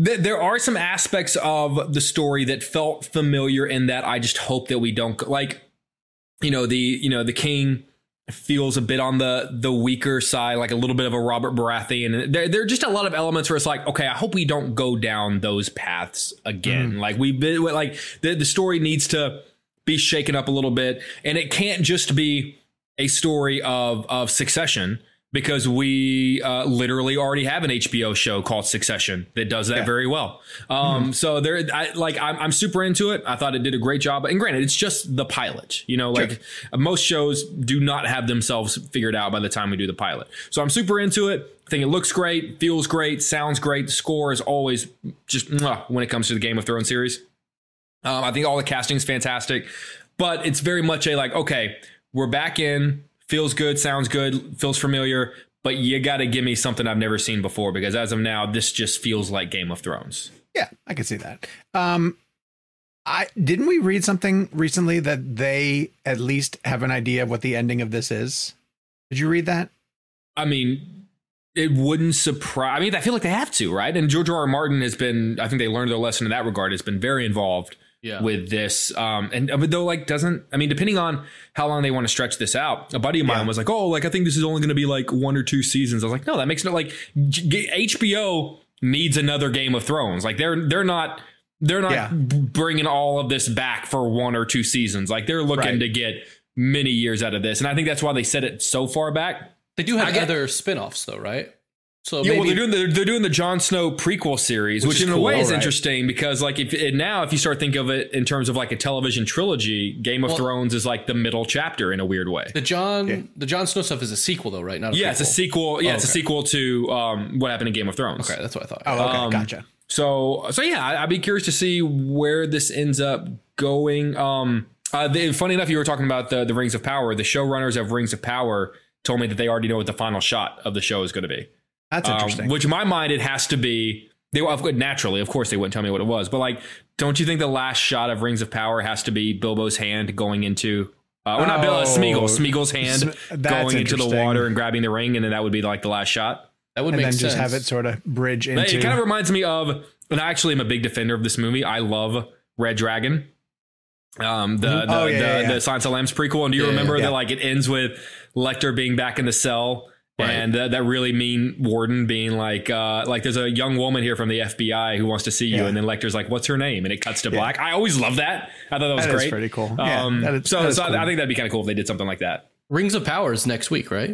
th- there are some aspects of the story that felt familiar, in that I just hope that we don't like, you know, the you know the king feels a bit on the the weaker side, like a little bit of a Robert Baratheon. And there, there are just a lot of elements where it's like, okay, I hope we don't go down those paths again. Like we've been like the the story needs to be shaken up a little bit, and it can't just be a story of of succession because we uh, literally already have an HBO show called Succession that does that very well. Um, So there, I, like I'm, I'm super into it. I thought it did a great job. And granted, it's just the pilot. You know, like most shows do not have themselves figured out by the time we do the pilot. So I'm super into it. I think it looks great, feels great, sounds great. The score is always just mwah, when it comes to the Game of Thrones series. Um, I think all the casting is fantastic, but it's very much a like, okay, we're back in, feels good, sounds good, feels familiar, but you got to give me something I've never seen before because as of now, this just feels like Game of Thrones. Yeah, I can see that. Um, I didn't we read something recently that they at least have an idea of what the ending of this is. Did you read that? I mean, it wouldn't surprise. I mean, I feel like they have to, right? And George R. R. Martin has been. I think they learned their lesson in that regard. Has been very involved Yeah. with this. Um, and but though, like, doesn't. I mean, depending on how long they want to stretch this out. A buddy of mine Yeah. was like, "Oh, like I think this is only going to be like one or two seasons." I was like, "No, that makes no like G- HBO needs another Game of Thrones. Like they're they're not." They're not Yeah. bringing all of this back for one or two seasons. Like they're looking Right. to get many years out of this, and I think that's why they set it so far back. They do have I get- other spin-offs though, right? So Yeah, maybe well, they're doing the, they're doing the Jon Snow prequel series, which, Which is in a cool, way is right. interesting because, like, if and now if you start think of it in terms of like a television trilogy, Game of Well- Thrones is like the middle chapter in a weird way. the Jon Yeah. the Jon Snow stuff is a sequel though, right? Not a Yeah, it's a sequel. Yeah, Oh, it's a sequel to um, what happened in Game of Thrones. Okay, that's what I thought. Oh, okay, Um, gotcha. So, so yeah, I, I'd be curious to see where this ends up going. Um, uh, the, funny enough, you were talking about the the Rings of Power. The showrunners of Rings of Power told me that they already know what the final shot of the show is going to be. That's Um, interesting. which in my mind, it has to be. They well, naturally, of course, they wouldn't tell me what it was, but like, don't you think the last shot of Rings of Power has to be Bilbo's hand going into? Uh, or not Bill, uh, Oh. Smeagol. Smeagol's hand Sm- going into the water and grabbing the ring, and then that would be like the last shot. that would and make then sense. just have it sort of bridge into. It kind of reminds me of, and I actually am a big defender of this movie. I love Red Dragon. Um, the the, Oh, yeah, the, yeah, yeah. the Silence of the Lambs prequel. And do you Yeah, remember yeah. that like it ends with Lecter being back in the cell and that, that really mean warden being like uh like there's a young woman here from the FBI who wants to see you Yeah. and then Lecter's like what's her name and it cuts to black. I always love that. I thought that was That is great. pretty cool. Yeah, Um, that is- so that is so cool. I think that'd be kind of cool if they did something like that. Rings of Power is next week, right?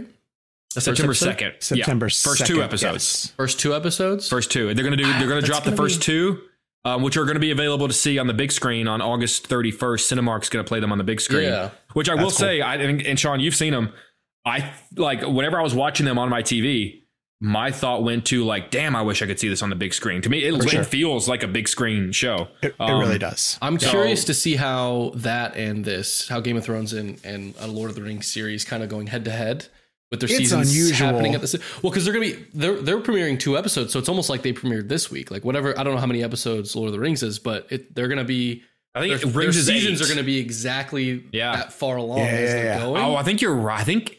The first September second. September yeah. First two 2nd, episodes. yes. First two episodes. First two. They're gonna do. They're gonna That's drop the gonna first be- two, um, which are gonna be available to see on the big screen on August 31st. Cinemark's gonna play them on the big screen. Yeah. Which I will cool. say, I and, and Sean, you've seen them. I like whenever I was watching them on my TV. My thought went to like, damn, I wish I could see this on the big screen. To me, it, sure. it feels like a big screen show. It, it Um, really does. I'm So- curious to see how that and this, how Game of Thrones and and a Lord of the Rings series kind of going head to head with their It's seasons unusual. happening at the sa- well because they're gonna be they're they're premiering two episodes, so it's almost like they premiered this week. Like whatever, I don't know how many episodes Lord of the Rings is, but it they're gonna be. I think their, their seasons eight. are going to be exactly Yeah. that far along Yeah, as yeah, they're yeah. going. Oh, I think you're right. I think.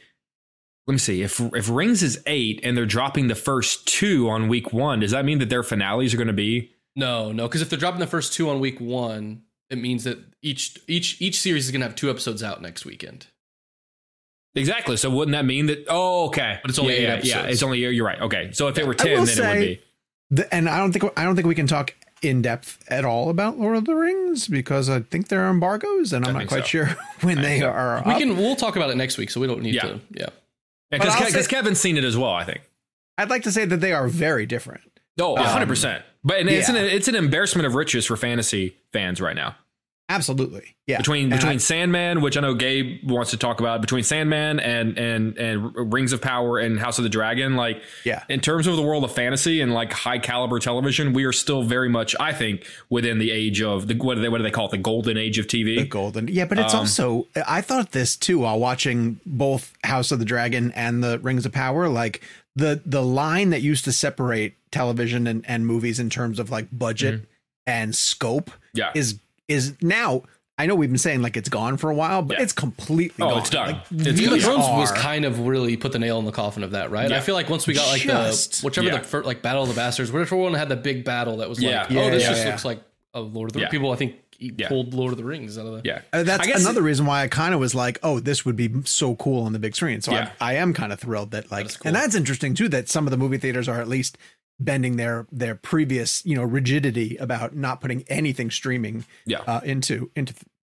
Let me see. If if Rings is eight and they're dropping the first two on week one, does that mean that their finales are going to be? No, no, because if they're dropping the first two on week one, it means that each each each series is going to have two episodes out next weekend. Exactly. So wouldn't that mean that? Oh, okay. But it's only yeah, eight yeah, episodes. yeah. It's only you're right. Okay. So if it were ten, will then it would be. The, and I don't think I don't think we can talk in depth at all about Lord of the Rings because I think there are embargoes, and I'm not quite so. sure when they are. We up. can we'll talk about it next week, so we don't need Yeah. to. Yeah, Because But I'll Kevin's seen it as well. I think. I'd like to say that they are very different. Oh, um, 100%. But and it's, yeah. an, it's an embarrassment of riches for fantasy fans right now. Absolutely. Yeah. Between And between I- Sandman, which I know Gabe wants to talk about, between Sandman and and and Rings of Power and House of the Dragon, like Yeah. in terms of the world of fantasy and like high caliber television, we are still very much, I think, within the age of the what do they what do they call it, the golden age of TV. the golden. Yeah, but it's Um, also I thought this too while watching both House of the Dragon and the Rings of Power. Like the the line that used to separate television and, and movies in terms of like budget and scope Mm-hmm. Yeah. is is now. I know we've been saying like it's gone for a while, but Yeah. it's completely Oh, gone. it's done. Like, It's these Thrones was kind of really put the nail in the coffin of that, right? Yeah. I feel like once we got like Just- the whichever yeah. the fir- like Battle of the Bastards, whatever one had the big battle that was Yeah. like, Yeah, oh, this yeah, just yeah. looks like a Lord of the Yeah. People. I think he Yeah. pulled Lord of the Rings out of the yeah. Uh, that's I guess- another reason why I kind of was like, oh, this would be so cool on the big screen. So Yeah. I, I am kind of thrilled that like, is cool. and that's interesting too that some of the movie theaters are at least bending their their previous you know rigidity about not putting anything streaming Yeah. uh, into into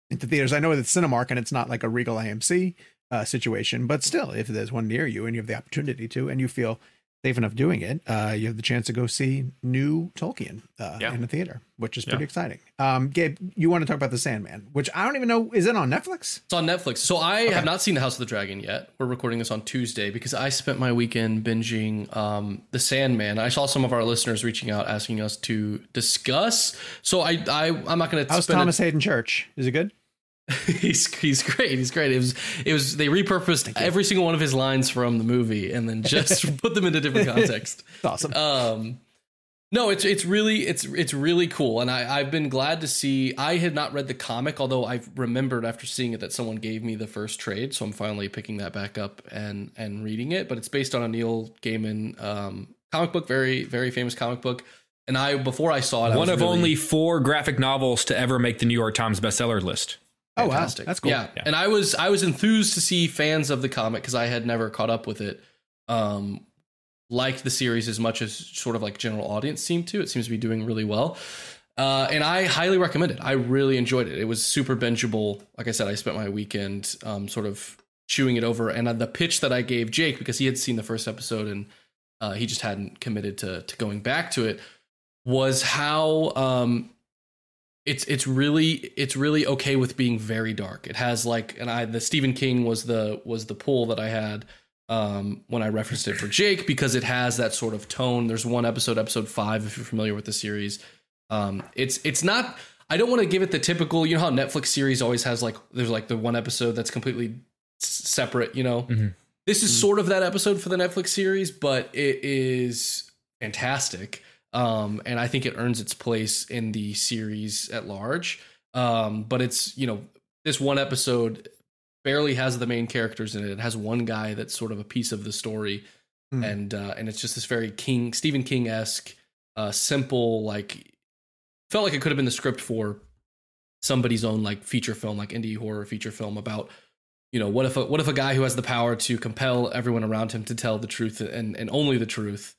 into theaters. I know it's Cinemark and it's not like a Regal AMC uh, situation, but still, if there's one near you and you have the opportunity to, and you feel safe enough doing it, uh, you have the chance to go see new Tolkien uh, Yeah. in the theater, which is pretty Yeah. exciting. Um, Gabe, you want to talk about the Sandman, which I don't even know is it on Netflix? It's on Netflix. So I have not seen The House of the Dragon yet. We're recording this on Tuesday because I spent my weekend binging um, The Sandman. I saw some of our listeners reaching out asking us to discuss. So I, I I'm not going to How's spend Thomas Haden Church? Is it good? he's he's great. He's great. It was it was they repurposed every single one of his lines from the movie and then just put them into different context. It's awesome. Um, no, it's it's really it's it's really cool, and I I've been glad to see. I had not read the comic, although I remembered after seeing it that someone gave me the first trade, so I'm finally picking that back up and and reading it. But it's based on a Neil Gaiman um, comic book, very very famous comic book. And I before I saw it, I One was of really- only four graphic novels to ever make the New York Times bestseller list. Oh wow, fantastic. that's cool. Yeah. and I was I was enthused to see fans of the comic because I had never caught up with it. Um, liked the series as much as sort of like general audience seemed to. It seems to be doing really well. Uh, and I highly recommend it. I really enjoyed it. It was super bingeable. Like I said, I spent my weekend um, sort of chewing it over. And uh, the pitch that I gave Jake because he had seen the first episode and uh, he just hadn't committed to to going back to it was how um, it's it's really it's really okay with being very dark. It has like and I the Stephen King was the was the pull that I had um, when I referenced it for Jake because it has that sort of tone. There's one episode, episode five, if you're familiar with the series. Um, it's it's not. I don't want to give it the typical. You know how Netflix series always has like there's like the one episode that's completely separate. You know, Mhm. this is sort of that episode for the Netflix series, but it is fantastic. Um, and I think it earns its place in the series at large. Um, but it's you know this one episode barely has the main characters in it. It has one guy that's sort of a piece of the story, Hmm. and uh, and it's just this very King Stephen King esque, uh, simple like felt like it could have been the script for somebody's own like feature film, like indie horror feature film about you know what if a, what if a guy who has the power to compel everyone around him to tell the truth and and only the truth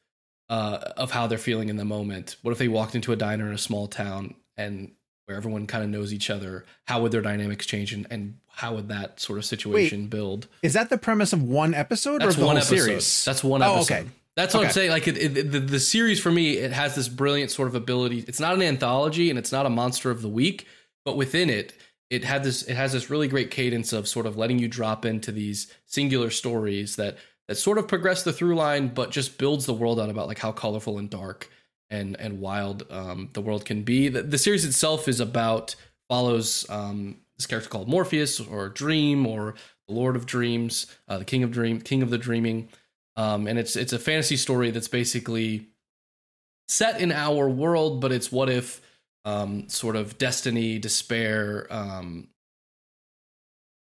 uh, of how they're feeling in the moment. What if they walked into a diner in a small town and where everyone kind of knows each other? How would their dynamics change and, and how would that sort of situation build? Is that the premise of one episode or That's the one episode. series? That's one Oh, episode. okay. That's what I'm saying. Like it, it, the, the series for me, it has this brilliant sort of ability. It's not an anthology and it's not a monster of the week, but within it, it had this. It has this really great cadence of sort of letting you drop into these singular stories that that sort of progress the through line, but just builds the world out about like how colorful and dark and and wild um, the world can be. The, the series itself is about follows um, this character called Morpheus or Dream or the Lord of Dreams, uh, the King of Dream, King of the Dreaming, um, and it's it's a fantasy story that's basically set in our world, but it's what if um, sort of destiny, despair, um,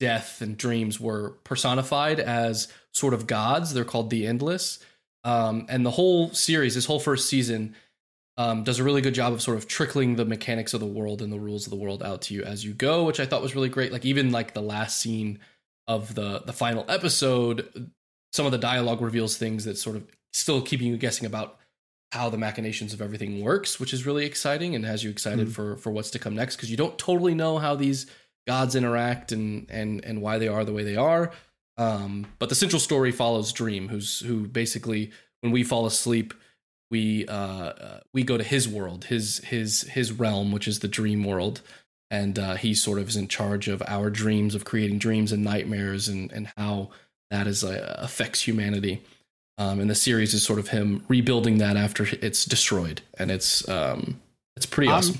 death, and dreams were personified as sort of gods. They're called the Endless, um, and the whole series, this whole first season. Um, does a really good job of sort of trickling the mechanics of the world and the rules of the world out to you as you go, which I thought was really great. Like even like the last scene of the the final episode, some of the dialogue reveals things that sort of still keeping you guessing about how the machinations of everything works, which is really exciting and has you excited Mm. for for what's to come next because you don't totally know how these gods interact and and and why they are the way they are. Um, but the central story follows Dream, who's who basically when we fall asleep, we uh, uh, we go to his world, his his his realm, which is the dream world, and uh, he sort of is in charge of our dreams, of creating dreams and nightmares, and and how that is uh, affects humanity. Um, and the series is sort of him rebuilding that after it's destroyed, and it's um, it's pretty I'm- awesome.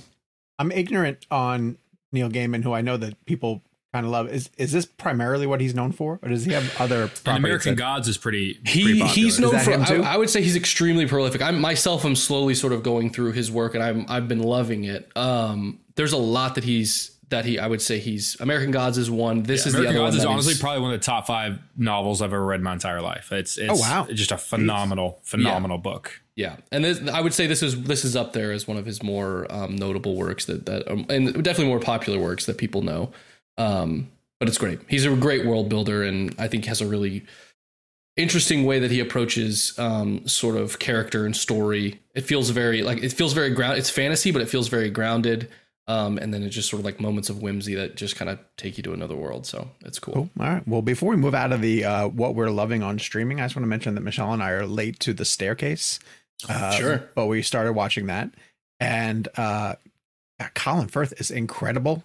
I'm ignorant on Neil Gaiman, who I know that people kind of love. Is is this primarily what he's known for, or does he have other? And American that- Gods is pretty. He pretty he's known for. him too? I, I would say he's extremely prolific. I'm myself. I'm slowly sort of going through his work, and I'm I've been loving it. Um, there's a lot that he's that he. I would say he's American Gods is one. This is American the other Gods one. is honestly probably one of the top five novels I've ever read in my entire life. It's it's Oh, wow. just a phenomenal, phenomenal book. Yeah, and this, I would say this is this is up there as one of his more um, notable works that that um, and definitely more popular works that people know. Um, but it's great. He's a great world builder, and I think has a really interesting way that he approaches um, sort of character and story. It feels very like it feels very ground. It's fantasy, but it feels very grounded. Um, and then it's just sort of like moments of whimsy that just kind of take you to another world. So it's cool. Cool. All right. Well, before we move out of the uh, what we're loving on streaming, I just want to mention that Michelle and I are late to the staircase. Uh, Sure. But we started watching that, and uh, Colin Firth is incredible.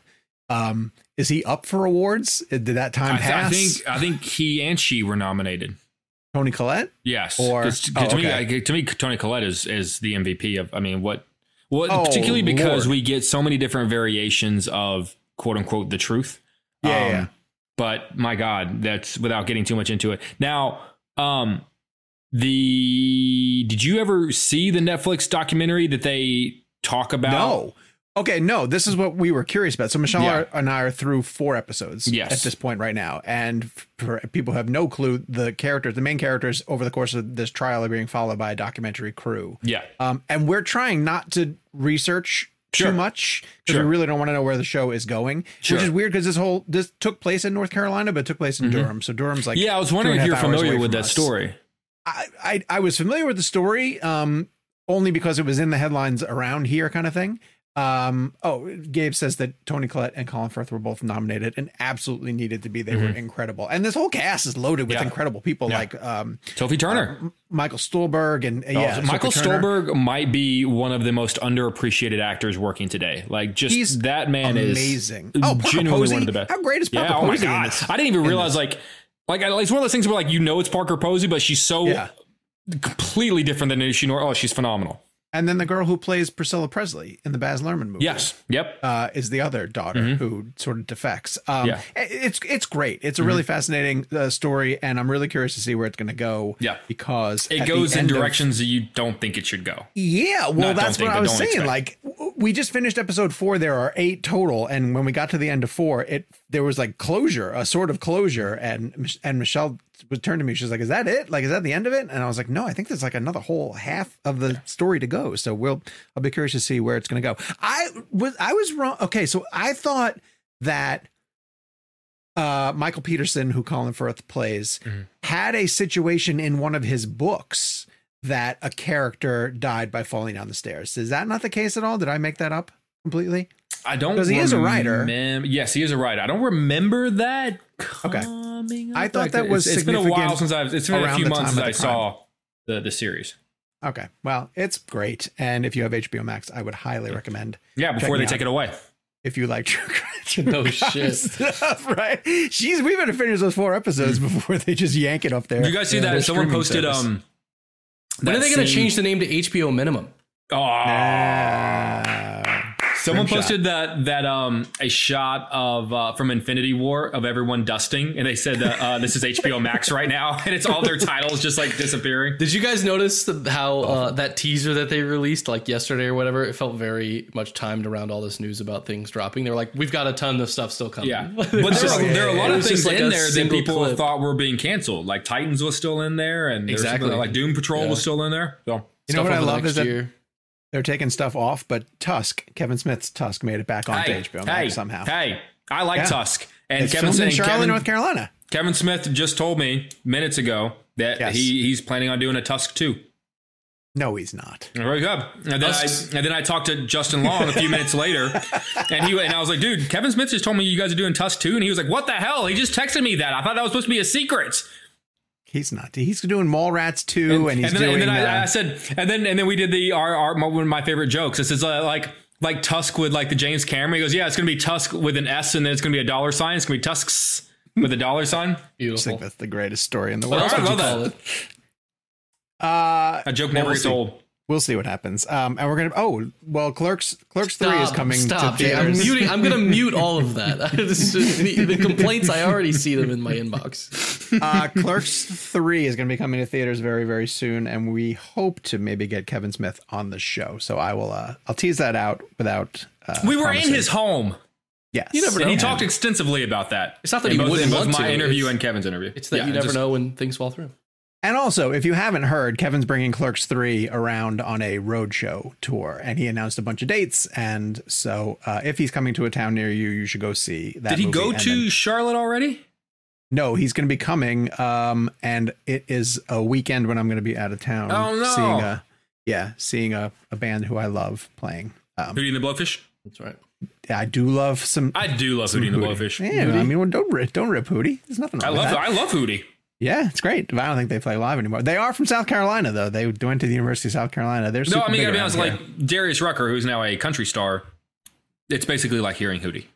Um, is he up for awards? Did that time I, th- I think I think he and she were nominated. Toni Collette. Yes, Or- 'Cause- 'cause oh, to me, okay. I- to me, Toni Collette is is the MVP of. I mean, what? Well, Oh, particularly because Lord. we get so many different variations of quote unquote the truth. Yeah, Um, yeah. But my God, that's without getting too much into it. Now, um, the did you ever see the Netflix documentary that they talk about? No. Okay, no, this is what we were curious about. So Michelle Yeah. and I are through four episodes Yes. at this point right now. And for people who have no clue, the characters, the main characters over the course of this trial are being followed by a documentary crew. Yeah. Um, and we're trying not to research Sure. too much because Sure. we really don't want to know where the show is going. Sure. Which is weird because this whole this took place in North Carolina, but it took place in Durham. So Durham's like Mm-hmm. yeah, I was wondering if you're familiar with that us. story. I, I I was familiar with the story, um, only because it was in the headlines around here, kind of thing. Um, oh, Gabe says that Toni Collette and Colin Firth were both nominated and absolutely needed to be. They were incredible, and this whole cast is loaded with Mm-hmm. Yeah. incredible people Yeah. like um, Sophie Turner. uh, Michael Stuhlbarg and uh, yeah, Oh, Michael Sophie Stuhlbarg might be one of the most underappreciated actors working today. Like, just He's that man amazing. is Oh, Parker genuinely Posey? one of the best. How great is Parker yeah, oh my god! this- I didn't even realize like, like it's one of those things where like you know it's Parker Posey, but she's so Yeah. completely different than she. nor- Oh, she's phenomenal. And then the girl who plays Priscilla Presley in the Baz Luhrmann movie. Yes. Yep. uh, is the other daughter who sort of defects. Um, Yeah. it's it's great. It's a really fascinating uh, story, and I'm really curious to see where it's going to go. Yeah. because It goes in end of- directions that you don't think it should go. yeah, well, Not that's don't what think, I was saying. expect. Like, we just finished episode four. There are eight total, and when we got to the end of four, it there was like closure, a sort of closure, and and Michelle would turn to me. She's like, "Is that it? Like, is that the end of it?" And I was like, "No, I think there's like another whole half of the story to go." So we'll I'll be curious to see where it's going to go. I was I was wrong. Okay, so I thought that uh, Michael Peterson, who Colin Firth plays, Mm-hmm. had a situation in one of his books that a character died by falling down the stairs. Is that not the case at all? Did I make that up completely? I don't 'Cause he is a writer. remem- Yes, he is a writer. I don't remember that. Okay. Coming I up. thought that was It's, it's been a while since I've. It's been a few months since I the saw the the series. Okay. Well, it's great. And if you have HBO Max, I would highly recommend Yeah, before Checking they out. take it away. if you like true crime. No shit. stuff, right? She's we better finish those four episodes before they just yank it up there. You guys see Their that? Someone posted. service. Um, When are they going to change the name to HBO Minimum? Oh, Ah, someone rim shot. posted that that um a shot of uh, from Infinity War of everyone dusting, and they said that uh, this is HBO Max right now, and it's all their titles just like disappearing. Did you guys notice the- how uh, that teaser that they released like yesterday or whatever? It felt very much timed around all this news about things dropping. They're like, "We've got a ton of stuff still coming." Yeah, but there just- are, there are a lot it of things like in there that people clip. thought were being canceled. Like Titans was still in there, and there's Exactly. something like Doom Patrol Yeah. was still in there. So You know what I love next is that year. They're taking stuff off, but Tusk, Kevin Smith's Tusk, made it back on hey, HBO hey, somehow. hey, I like Yeah. Tusk, and it's Kevin, filmed in Charlotte, Kevin, North Carolina. Kevin Smith just told me minutes ago that Yes. he he's planning on doing a Tusk too. No, he's not. Very good. And then I and then I talked to Justin Long a few minutes later, and he and I was like, "Dude, Kevin Smith just told me you guys are doing Tusk too," and he was like, "What the hell?" He just texted me that. I thought that was supposed to be a secret. He's not. He's doing Mallrats too, and, and he's and then, doing. And then I, uh, I, said, and then and then we did the our, our one of my favorite jokes. This is uh, like like Tusk with like the James Cameron. He goes, yeah, it's gonna be Tusk with an S, and then it's gonna be a dollar sign. It's gonna be Tusks with a dollar sign. I just Beautiful. think that's the greatest story in the world. else I love that. Uh, A joke Well, never we'll gets old. We'll see what happens. Um, and we're gonna. Oh, well, Clerks Clerks Three is coming Stop, to Jay. I'm muting. I'm gonna mute all of that. This the, the complaints I already see them in my inbox. uh, Clerks Three is going to be coming to theaters very, very soon, and we hope to maybe get Kevin Smith on the show. So I will. Uh, I'll tease that out without. Uh, We were promising. in his home, Yes. You never and he talked extensively about that. It's not that in he both, wouldn't in both want my to, interview it's- and Kevin's interview. It's that Yeah, you never just- know when things fall through. And also, if you haven't heard, Kevin's bringing Clerks 3 around on a roadshow tour, and he announced a bunch of dates. And so, uh, if he's coming to a town near you, you should go see that. Did he movie. go And to then- Charlotte already? no, he's going to be coming, um, and it is a weekend when I'm going to be out of town. Oh, no. Seeing a, yeah, seeing a, a band who I love playing. Um, Hootie and the Blowfish. That's right. Yeah, I do love some. I do love some Hootie and the Blowfish. Yeah, I mean, don't rip, don't rip Hootie. There's nothing I wrong love with that. I love Hootie. Yeah, it's great. I don't think they play live anymore. They are from South Carolina, though. They went to the University of South Carolina. They're No, I mean, big gotta be honest. Like Darius Rucker, who's now a country star, it's basically like hearing Hootie.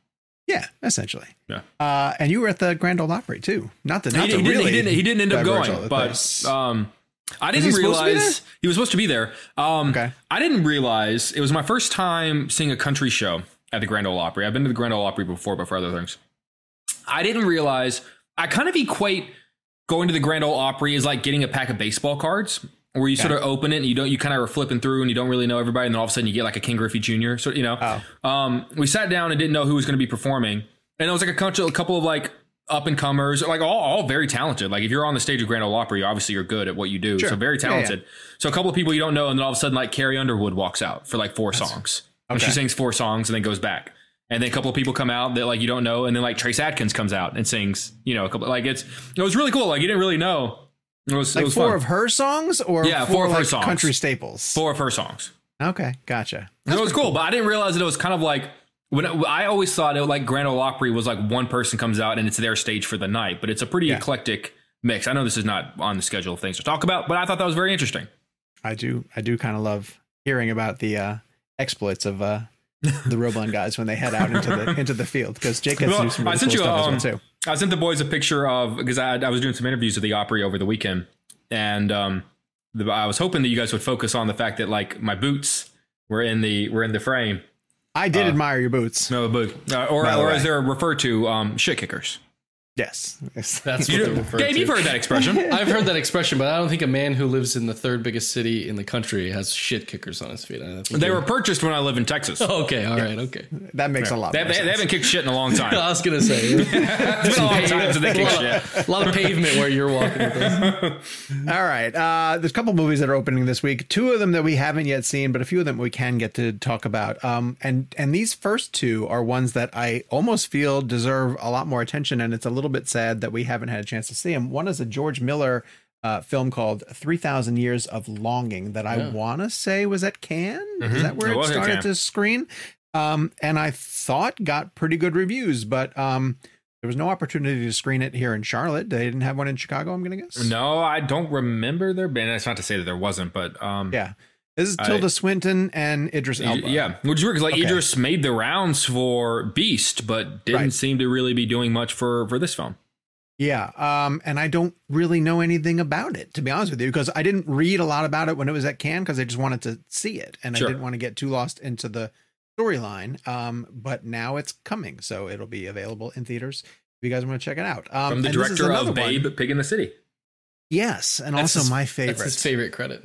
Yeah, essentially. Yeah. Uh, and you were at the Grand Ole Opry too. Not the He, not he didn't, really he didn't. He didn't end up going, but um, I didn't he supposed to be realize he was supposed to be there. Um, Okay. I didn't realize it was my first time seeing a country show at the Grand Ole Opry. I've been to the Grand Ole Opry before, but for other things, I didn't realize. I kind of equate going to the Grand Ole Opry is like getting a pack of baseball cards. Where you sort of open it and you don't, you kind of are flipping through and you don't really know everybody, and then all of a sudden you get like a Ken Griffey Jr. So you know, Oh. um, we sat down and didn't know who was going to be performing, and it was like a couple, a couple of like up and comers, like all, all very talented. Like if you're on the stage of Grand Ole Opry, obviously you're good at what you do, Sure. so very Yeah, yeah. talented. So a couple of people you don't know, and then all of a sudden like Carrie Underwood walks out for like four songs, and she sings four songs and then goes back. And then a couple of people come out that like you don't know, and then like Trace Adkins comes out and sings, you know, a couple like it's it was really cool. Like you didn't really know. It was like it was four fun. of her songs or Yeah, four of her like, songs. country staples. four of her songs. Okay, gotcha. it was cool, but I didn't realize that it was kind of like when it, I always thought it like Grand Ole Opry was like one person comes out and it's their stage for the night, but it's a pretty Yeah. eclectic mix. I know this is not on the schedule of things to talk about, but I thought that was very interesting. I do I do kind of love hearing about the uh, exploits of uh, the ReelBlend guys when they head out into the into the field because Jake gets to Well, do some I really sent cool you stuff um, as well too. I sent the boys a picture of because I, I was doing some interviews at the Opry over the weekend, and um, the, I was hoping that you guys would focus on the fact that like my boots were in the were in the frame. I did admire your boots. No, boot, uh, or or way. as they're referred to, um, shit kickers. Yes. yes. That's what You, they're referred Dave, to. you've heard that expression. I've heard that expression, but I don't think a man who lives in the third biggest city in the country has shit kickers on his feet. I think They were purchased when I live in Texas. okay. All right. Okay. That makes a lot. They, more they, they haven't kicked shit in a long time. I was gonna say It's been a long time since they a, kicked shit. of, a lot of pavement where you're walking. With this. All right. Uh, there's a couple movies that are opening this week. Two of them that we haven't yet seen, but a few of them we can get to talk about. Um, and and these first two are ones that I almost feel deserve a lot more attention, and it's a little bit sad that we haven't had a chance to see them. One is a George Miller uh, film called Three Thousand Years of Longing that I want to say was at Cannes. Is that where It it, started to screen? Um, and I thought got pretty good reviews, but um, there was no opportunity to screen it here in Charlotte. They didn't have one in Chicago. I'm gonna guess. No, I don't remember there being. That's not to say that there wasn't, but um, Yeah. This is I- Tilda Swinton and Idris Elba. yeah, which is weird because like Okay. Idris made the rounds for Beast, but didn't Right. seem to really be doing much for for this film. Yeah. Um, and I don't really know anything about it, to be honest with you, because I didn't read a lot about it when it was at Cannes because I just wanted to see it. And Sure. I didn't want to get too lost into the storyline. Um, but now it's coming. So it'll be available in theaters if you guys want to check it out. Um, From the and this is director another of one- Babe, Pig in the City. Yes. And That's also his- my That's favorite, his favorite credit.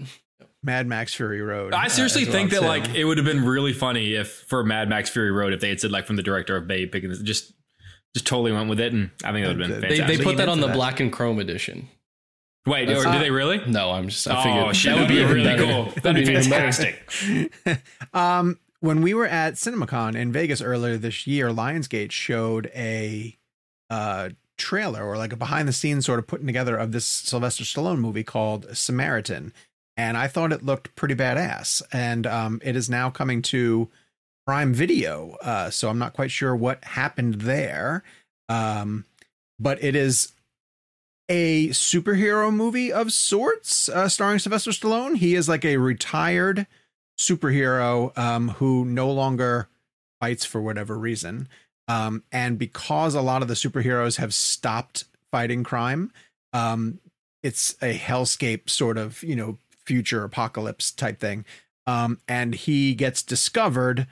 Mad Max Fury Road. I uh, seriously as think that too. like it would have been really funny if for Mad Max Fury Road if they had said like from the director of Babe, picking in the just just totally went with it, and I think that would have been They- They, they put that on the that. black and chrome edition. Wait, That's- or did they really? No, I'm just. I Oh figured shit, that would be that'd even really better. cool. That'd be fantastic. um, when we were at CinemaCon in Vegas earlier this year, Lionsgate showed a uh, trailer or like a behind the scenes sort of putting together of this Sylvester Stallone movie called Samaritan. And I thought it looked pretty badass. And um, it is now coming to Prime Video. Uh, so I'm not quite sure what happened there. Um, but it is a superhero movie of sorts, uh, starring Sylvester Stallone. He is like a retired superhero um, who no longer fights for whatever reason. Um, and because a lot of the superheroes have stopped fighting crime, um, it's a hellscape sort of, you know, future apocalypse type thing. Um, and he gets discovered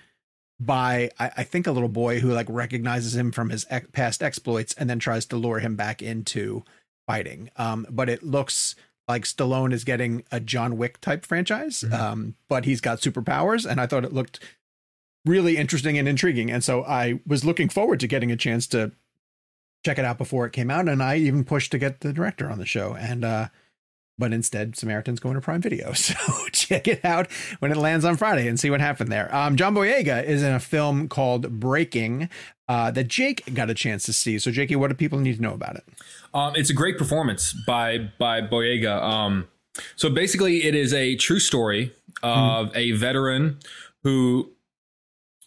by, I, I, think, a little boy who like recognizes him from his ex- past exploits and then tries to lure him back into fighting. Um, but it looks like Stallone is getting a John Wick type franchise, mm-hmm. um, but he's got superpowers, and I thought it looked really interesting and intriguing. And so I was looking forward to getting a chance to check it out before it came out, and I even pushed to get the director on the show, and uh, but instead Samaritan's going to Prime Video. So check it out when it lands on Friday and see what happened there. Um, John Boyega is in a film called Breaking uh, that Jake got a chance to see. So Jakey, what do people need to know about it? Um, it's a great performance by by Boyega. Um, so basically, it is a true story of mm. a veteran who,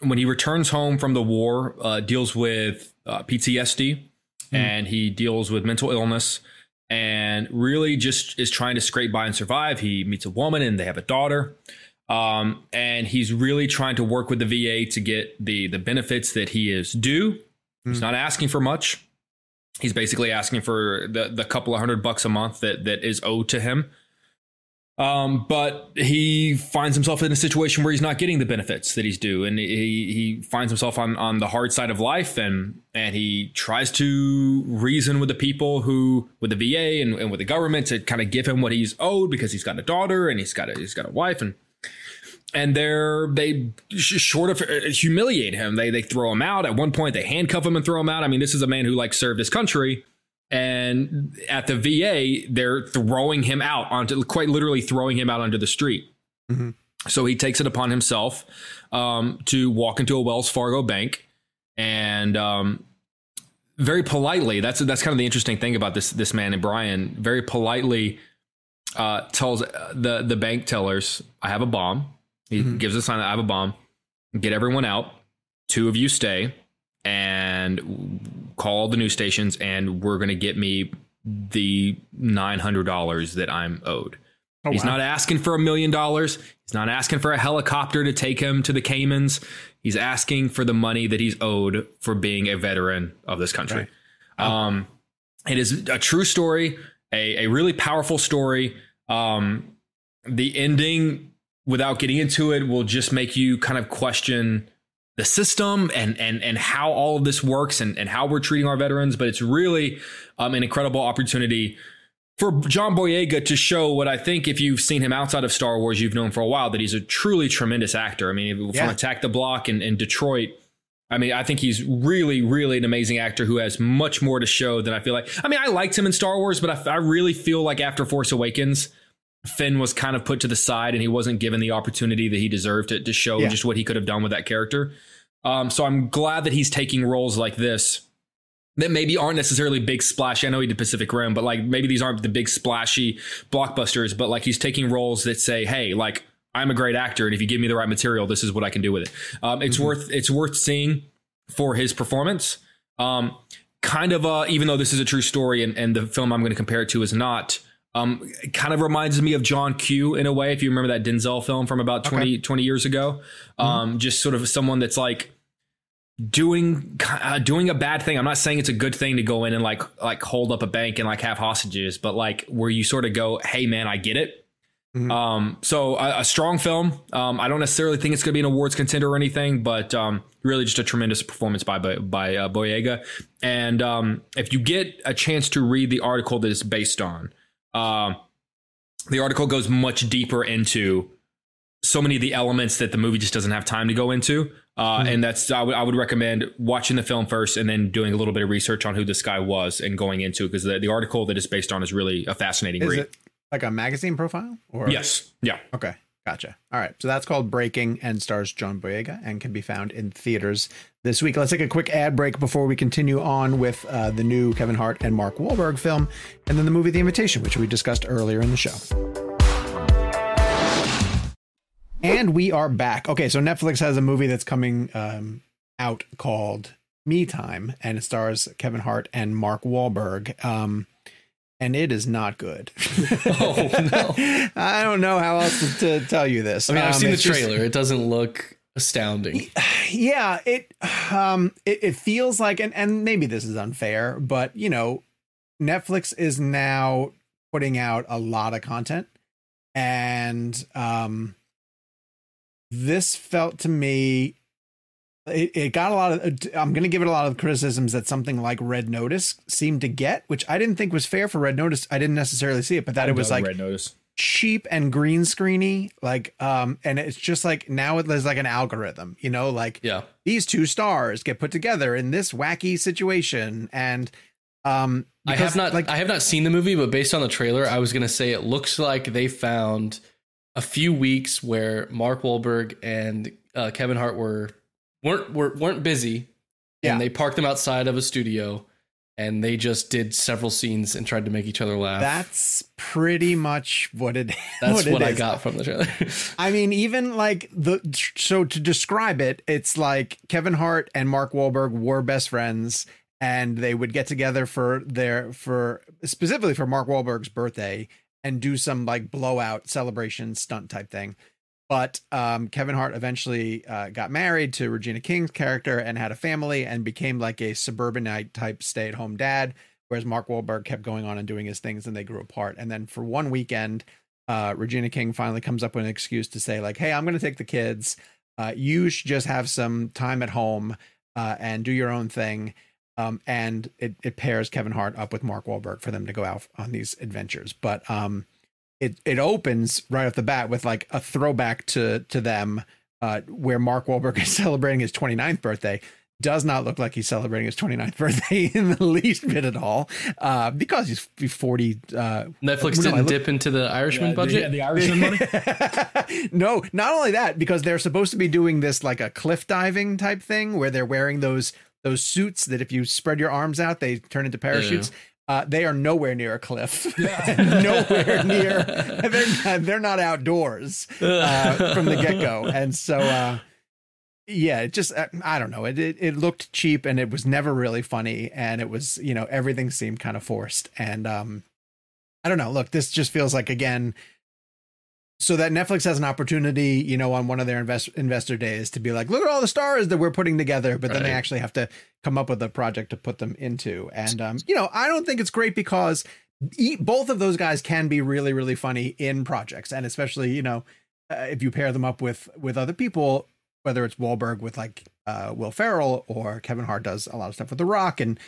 when he returns home from the war, uh, deals with uh, PTSD mm. and he deals with mental illness and really just is trying to scrape by and survive. He meets a woman and they have a daughter. Um, and he's really trying to work with the VA to get the the benefits that he is due. Mm. He's not asking for much. He's basically asking for the the couple of hundred bucks a month that that is owed to him. Um, but he finds himself in a situation where he's not getting the benefits that he's due, and he he finds himself on on the hard side of life, and and he tries to reason with the people who with the VA and, and with the government to kind of give him what he's owed because he's got a daughter and he's got a he's got a wife and and they're they short of uh, humiliate him. They they throw him out. At one point, they handcuff him and throw him out. I mean, this is a man who like served his country, and at the VA, they're throwing him out onto quite literally throwing him out onto the street. Mm-hmm. So he takes it upon himself um, to walk into a Wells Fargo bank and um, very politely. That's that's kind of the interesting thing about this this man and Brian. Very politely uh, tells the the bank tellers, "I have a bomb." He mm-hmm. gives a sign that I have a bomb. Get everyone out. Two of you stay and call the news stations, and we're going to get me the nine hundred dollars that I'm owed. Oh, He's wow. not asking for a million dollars. He's not asking for a helicopter to take him to the Caymans. He's asking for the money that he's owed for being a veteran of this country. Right. Oh. Um, it is a true story, a, a really powerful story. Um, the ending without getting into it will just make you kind of question the system and and and how all of this works and, and how we're treating our veterans. But it's really um, an incredible opportunity for John Boyega to show what I think, if you've seen him outside of Star Wars, you've known for a while that he's a truly tremendous actor. I mean, yeah. from Attack the Block and, and Detroit. I mean, I think he's really, really an amazing actor who has much more to show than I feel like. I mean, I liked him in Star Wars, but I, I really feel like after Force Awakens, Finn was kind of put to the side and he wasn't given the opportunity that he deserved to, to show yeah. just what he could have done with that character. Um, so I'm glad that he's taking roles like this that maybe aren't necessarily big splashy. I know he did Pacific Rim, but like maybe these aren't the big splashy blockbusters, but like he's taking roles that say, hey, like I'm a great actor, and if you give me the right material, this is what I can do with it. Um, it's mm-hmm. worth it's worth seeing for his performance. Um, kind of, uh, even though this is a true story, and, and the film I'm going to compare it to is not. Um, it kind of reminds me of John Q in a way, if you remember that Denzel film from about 20, okay. 20 years ago. Mm-hmm. Um, just sort of someone that's like doing uh, doing a bad thing. I'm not saying it's a good thing to go in and like like hold up a bank and like have hostages, but like where you sort of go, "Hey man, I get it." Mm-hmm. Um, so a, a, strong film. Um, I don't necessarily think it's going to be an awards contender or anything, but um, really just a tremendous performance by by, by uh, Boyega. And um, if you get a chance to read the article that it's based on, uh, the article goes much deeper into so many of the elements that the movie just doesn't have time to go into. Uh, mm-hmm. And that's I would recommend watching the film first and then doing a little bit of research on who this guy was and going into because the, the article that it's based on is really a fascinating is read. like a magazine profile? Or yes, yeah, okay, gotcha. All right, so that's called Breaking and stars John Boyega and can be found in theaters this week. Let's take a quick ad break before we continue on with uh, the new Kevin Hart and Mark Wahlberg film, and then the movie The Invitation, which we discussed earlier in the show. And we are back. Okay, so Netflix has a movie that's coming um, out called Me Time, and it stars Kevin Hart and Mark Wahlberg. Um, and it is not good. Oh no! I don't know how else to, tell you this. I mean, I've Um, seen the it's just- trailer. it doesn't look astounding. yeah, it um it, it feels like and, and maybe this is unfair, but you know, Netflix is now putting out a lot of content and um this felt to me it, it got a lot of i'm going to give it a lot of criticisms that something like red notice seemed to get which i didn't think was fair for red notice i didn't necessarily see it but that it was like Red Notice. cheap and green screeny like um and it's just like now it is like an algorithm you know like Yeah. these two stars get put together in this wacky situation and um I have not like I have not seen the movie, but based on the trailer, I was gonna say it looks like they found a few weeks where Mark Wahlberg and uh, Kevin Hart were weren't were, weren't busy, Yeah. and they parked them outside of a studio, and they just did several scenes and tried to make each other laugh. that's pretty much what it That's it what, I is. got from the trailer. I mean, even like the so to describe it, it's like Kevin Hart and Mark Wahlberg were best friends, and they would get together for their for specifically for Mark Wahlberg's birthday and do some like blowout celebration stunt type thing. But um, Kevin Hart eventually uh, got married to Regina King's character and had a family and became like a suburbanite type stay at home dad. Whereas Mark Wahlberg kept going on and doing his things and they grew apart. And then for one weekend, uh, Regina King finally comes up with an excuse to say, like, hey, I'm going to take the kids. Uh, you should just have some time at home uh, and do your own thing. Um, and it, it pairs Kevin Hart up with Mark Wahlberg for them to go out on these adventures. But um, it it opens right off the bat with like a throwback to to them, uh, where Mark Wahlberg is celebrating his 29th birthday. Does not look like he's celebrating his 29th birthday in the least bit at all, uh, because he's 40. Uh, Netflix didn't look- dip into the Irishman Yeah, budget. The, the Irishman money. no, not only that, because they're supposed to be doing this like a cliff diving type thing where they're wearing those those suits that if you spread your arms out, they turn into parachutes. Uh, they are nowhere near a cliff. nowhere near. They're not, they're not outdoors uh, from the get go, and so uh, yeah, it just I don't know. It, it it looked cheap, and it was never really funny, and it was you know everything seemed kind of forced, and um, I don't know. Look, this just feels like again so that Netflix has an opportunity, you know, on one of their invest- investor days to be like, look at all the stars that we're putting together, but then they actually have to come up with a project to put them into. And um, you know, I don't think it's great because e- both of those guys can be really, really funny in projects, and especially you know, uh, if you pair them up with with other people, whether it's Wahlberg with like uh, Will Ferrell or Kevin Hart does a lot of stuff with The Rock, and,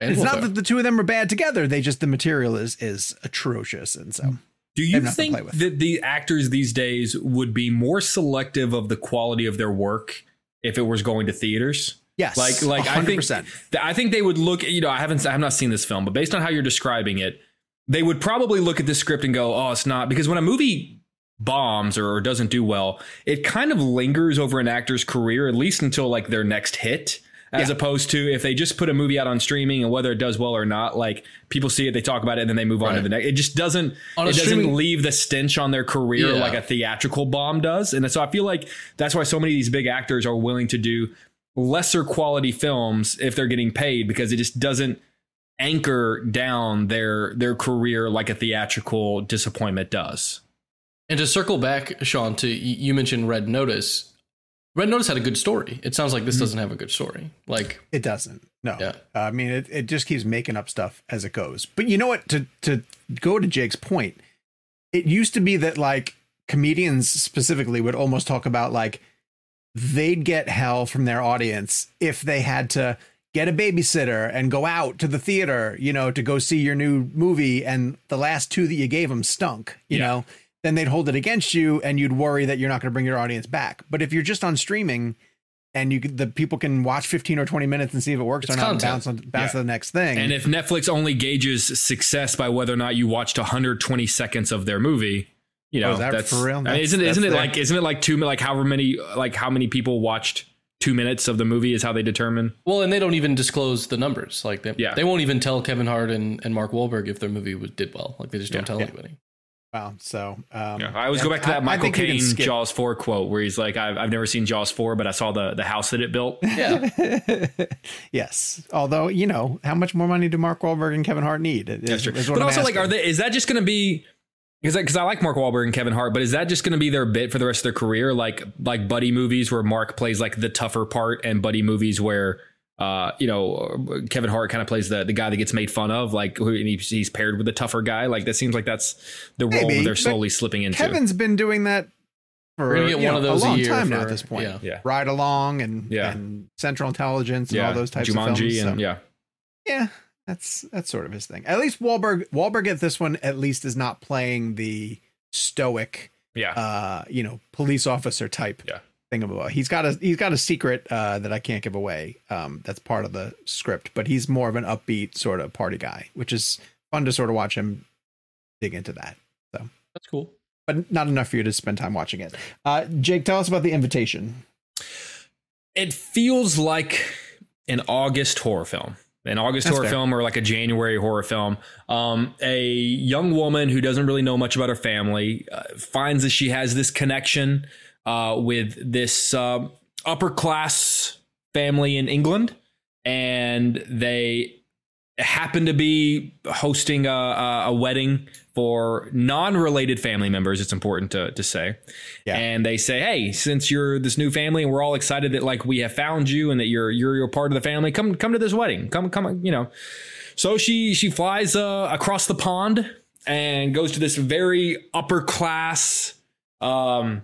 And it's not that the two of them are bad together; they just the material is is atrocious, and so. Do you have nothing to think that the actors these days would be more selective of the quality of their work if it was going to theaters? Yes, Like, like I think 100%. th- I think they would look. You know, I haven't, I have not seen this film, but based on how you're describing it, they would probably look at the script and go, "Oh, it's not." Because when a movie bombs or doesn't do well, it kind of lingers over an actor's career at least until like their next hit. As Yeah. opposed to if they just put a movie out on streaming and whether it does well or not, like people see it, they talk about it, and then they move on to the next. It just doesn't. On it doesn't leave the stench on their career Yeah. like a theatrical bomb does. And so I feel like that's why so many of these big actors are willing to do lesser quality films if they're getting paid because it just doesn't anchor down their their career like a theatrical disappointment does. And to circle back, Sean, to you mentioned Red Notice. Red Notice had a good story. It sounds like this mm-hmm. doesn't have a good story. Like, It doesn't. No. Yeah. I mean, it, it just keeps making up stuff as it goes. But you know what? To to go to Jake's point, it used to be that like comedians specifically would almost talk about like they'd get hell from their audience if they had to get a babysitter and go out to the theater, you know, to go see your new movie, and the last two that you gave them stunk, you Yeah. know. Then they'd hold it against you, and you'd worry that you're not going to bring your audience back. But if you're just on streaming, and you the people can watch 15 or 20 minutes and see if it works It's or not, and content. bounce on bounce Yeah. to the next thing. And if Netflix only gauges success by whether or not you watched 120 seconds of their movie, you know, Oh, is that that's for real? I mean, That's- isn't it, isn't it that's like isn't it like two like however many like how many people watched two minutes of the movie is how they determine? well, and they don't even disclose the numbers. Like, they, Yeah. they won't even tell Kevin Hart and, and Mark Wahlberg if their movie was, did well. Like, they just don't tell Yeah. anybody. Wow. So um, yeah, I always go back to that I- I Michael think Caine Jaws four quote where he's like, I've, I've never seen Jaws four, but I saw the the house that it built. Yeah. yes. Although you know, how much more money do Mark Wahlberg and Kevin Hart need? Is- That's true. is what But I'm also, like, are they? Is that just going to be? Because because I like Mark Wahlberg and Kevin Hart, but is that just going to be their bit for the rest of their career? Like like buddy movies where Mark plays like the tougher part, and buddy movies where. Uh, you know, Kevin Hart kind of plays the, the guy that gets made fun of, like who and he's, he's paired with the tougher guy. Like that seems like that's the role Maybe, they're slowly slipping into. Kevin's been doing that for get you one know, of those a a long year time now at this point. yeah. Yeah. Ride Along and Yeah. and Central Intelligence and yeah, all those types Jumanji of films. and so- yeah, yeah, that's that's sort of his thing. At least Wahlberg Wahlberg at this one at least is not playing the stoic, yeah, uh, you know, police officer type Yeah. Thing about. He's got a he's got a secret uh, that I can't give away. Um, that's part of the script, but he's more of an upbeat sort of party guy, which is fun to sort of watch him dig into that. So, That's cool. but not enough for you to spend time watching it. Uh, Jake, tell us about the invitation. it feels like an August horror film. An August That's horror fair. film or like a January horror film. Um, a young woman who doesn't really know much about her family uh, finds that she has this connection uh, with this uh, upper class family in England, and they happen to be hosting a, a, a wedding for non-related family members. It's important to to say, Yeah. and they say, "Hey, since you're this new family, and we're all excited that like we have found you and that you're you're, you're part of the family, come come to this wedding. Come come, you know." So she she flies uh, across the pond and goes to this very upper class um,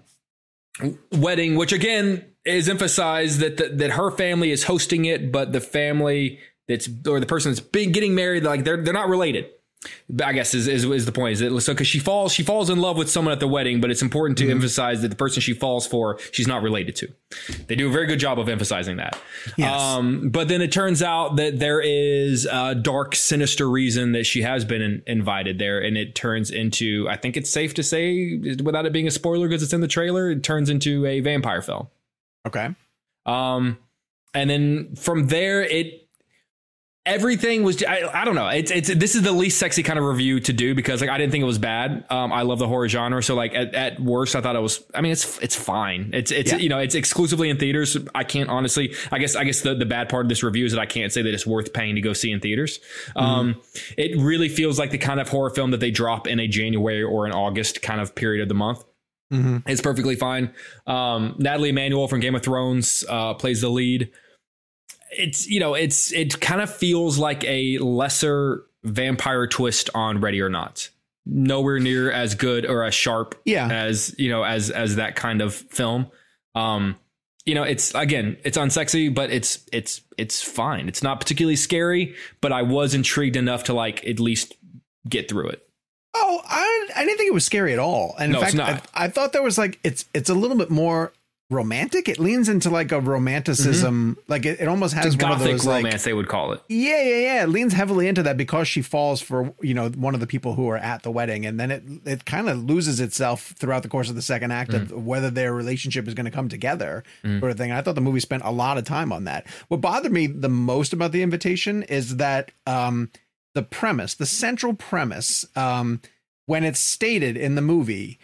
wedding, which again is emphasized that the, that her family is hosting it, but the family that's or the person that's been getting married, like they're they're not related. I guess is, is is the point is that so because she falls she falls in love with someone at the wedding, but it's important to emphasize that the person she falls for she's not related to. They do a very good job of emphasizing that. Yes. Um, but then it turns out that there is a dark, sinister reason that she has been in, invited there, and it turns into I think it's safe to say without it being a spoiler because it's in the trailer, it turns into a vampire film. Okay. Um, and then from there, it everything was. I, I don't know. It's it's this is the least sexy kind of review to do because like I didn't think it was bad. Um, I love the horror genre, so like at, at worst, I thought it was. I mean, it's it's fine. It's it's Yeah. you know it's exclusively in theaters. I can't honestly. I guess I guess the the bad part of this review is that I can't say that it's worth paying to go see in theaters. Um, it really feels like the kind of horror film that they drop in a January or an August kind of period of the month. It's perfectly fine. Um, Nathalie Emmanuel from Game of Thrones uh, plays the lead. It's you know it's it kind of feels like a lesser vampire twist on Ready or Not. Nowhere near as good or as sharp Yeah. as you know as as that kind of film. Um, you know, it's again, it's unsexy, but it's it's it's fine. It's not particularly scary, but I was intrigued enough to like at least get through it. Oh, I, I didn't think it was scary at all. And No, in it's fact, not. I, I thought there was like it's it's a little bit more romantic. It leans into like a romanticism. Like it, it almost has one of gothic those like romance, they would call it. yeah, yeah, yeah. It leans heavily into that because she falls for you know one of the people who are at the wedding, and then it it kind of loses itself throughout the course of the second act Mm. of whether their relationship is going to come together, sort of thing. I thought the movie spent a lot of time on that. What bothered me the most about the invitation is that um, the premise, the central premise, um, when it's stated in the movie,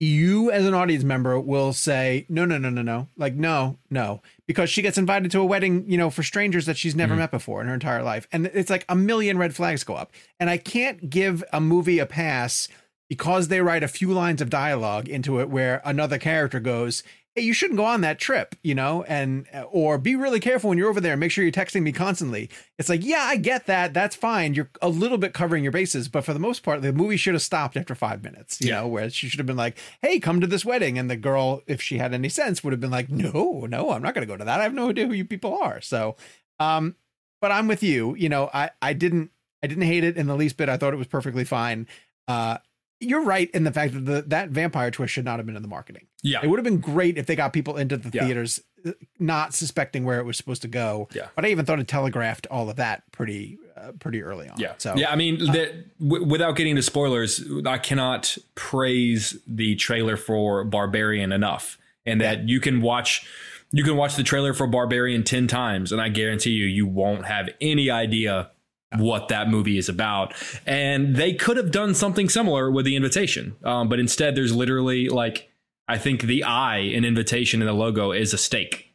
you as an audience member will say, no, no, no, no, no. Like, no, no. Because she gets invited to a wedding, you know, for strangers that she's never mm-hmm. met before in her entire life. And it's like a million red flags go up. And I can't give a movie a pass because they write a few lines of dialogue into it where another character goes, Hey, you shouldn't go on that trip, you know, and or be really careful when you're over there. Make sure you're texting me constantly. It's like, yeah, I get that. That's fine. You're a little bit covering your bases, but for the most part, the movie should have stopped after five minutes. You Yeah. know, where she should have been like, "Hey, come to this wedding," and the girl, if she had any sense, would have been like, "No, no, I'm not going to go to that. I have no idea who you people are." So, um, but I'm with you. You know, I I didn't I didn't hate it in the least bit. I thought it was perfectly fine. Uh, you're right in the fact that the, that vampire twist should not have been in the marketing. Yeah. It would have been great if they got people into the Yeah. theaters uh, not suspecting where it was supposed to go. Yeah. But I even thought it telegraphed all of that pretty uh, pretty early on. Yeah. So yeah, I mean, the, w- without getting to spoilers, I cannot praise the trailer for Barbarian enough, and that you can watch. You can watch the trailer for Barbarian 10 times, and I guarantee you, you won't have any idea what that movie is about. And they could have done something similar with the invitation. Um, but instead, there's literally like, I think the I in invitation in the logo is a stake.